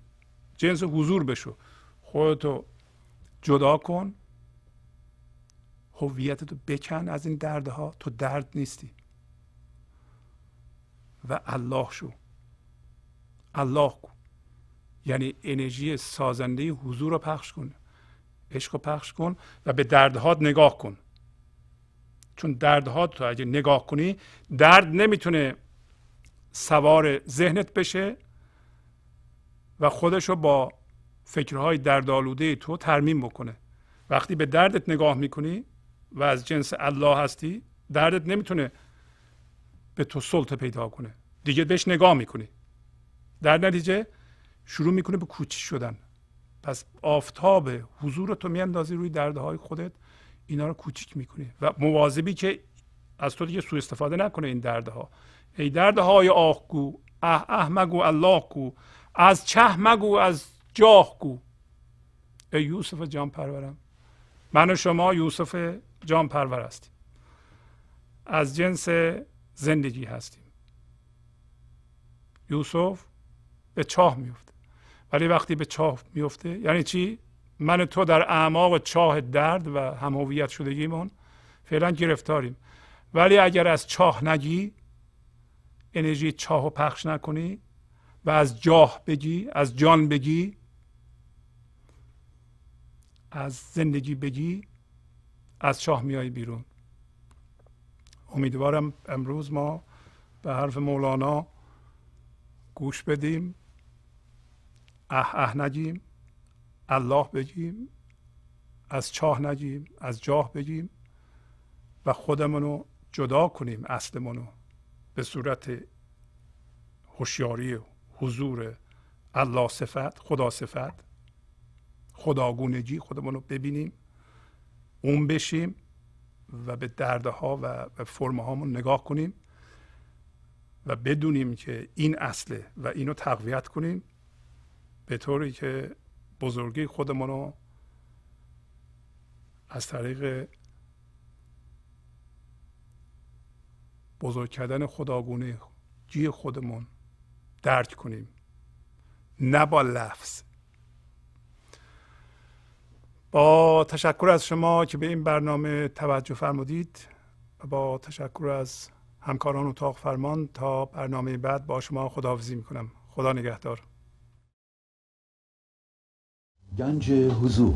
جنس حضور بشو. خودتو جدا کن. هویتتو بکن از این دردها. تو درد نیستی. و الله شو. الله کو. یعنی انرژی سازنده حضور رو پخش کن عشق رو پخش کن و به دردهات نگاه کن. چون دردهات تو اگه نگاه کنی درد نمی‌تونه سوار ذهنت بشه و خودش رو با فکرهای دردآلوده تو ترمیم بکنه. وقتی به دردت نگاه می‌کنی و از جنس الله هستی دردت نمی‌تونه به تو سلطه پیدا کنه. دیگه بهش نگاه می‌کنی. در نتیجه شروع می‌کنه به کوچی شدن. پس آفتاب حضور تو میاندازی روی دردهای خودت. اینا رو کوچیک می‌کنی. و مواظبی که از تو دیگه سوء استفاده نکنه این دردها. ای دردهای آهگو اه اه مگو الله گو از چه مگو از جاه گو ای یوسف جان پرورم. من و شما یوسف جان پرور هستیم. از جنس زندگی هستیم. یوسف به چاه میفته ولی وقتی به چاه میفته یعنی چی؟ من تو در اعماق چاه درد و همهویت شدگیمون فعلا گرفتاریم. ولی اگر از چاه نگی انرژی چاه و پخش نکنی و از جاه بگی از جان بگی از زندگی بگی از چاه میای بیرون. امیدوارم امروز ما به حرف مولانا گوش بدیم. اه اه نگیم الله بگیم از چاه نگیم از جاه بگیم و خودمونو جدا کنیم اصلمونو به صورت هوشیاری حضور الله صفت خدا صفت خداگونگی خودمون رو ببینیم اون بشیم. و به دردها و فرمه هامون نگاه کنیم و بدونیم که این اصله و اینو تقویت کنیم به طوری که بزرگی خودمون رو از طریق بزرگ کردن خداگونه جی خودمون درک کنیم. نه با لفظ. با تشکر از شما که به این برنامه توجه فرمودید و با تشکر از همکاران اتاق فرمان تا برنامه بعد با شما خداحافظی می‌کنم. خدا نگهدار. گنج حضور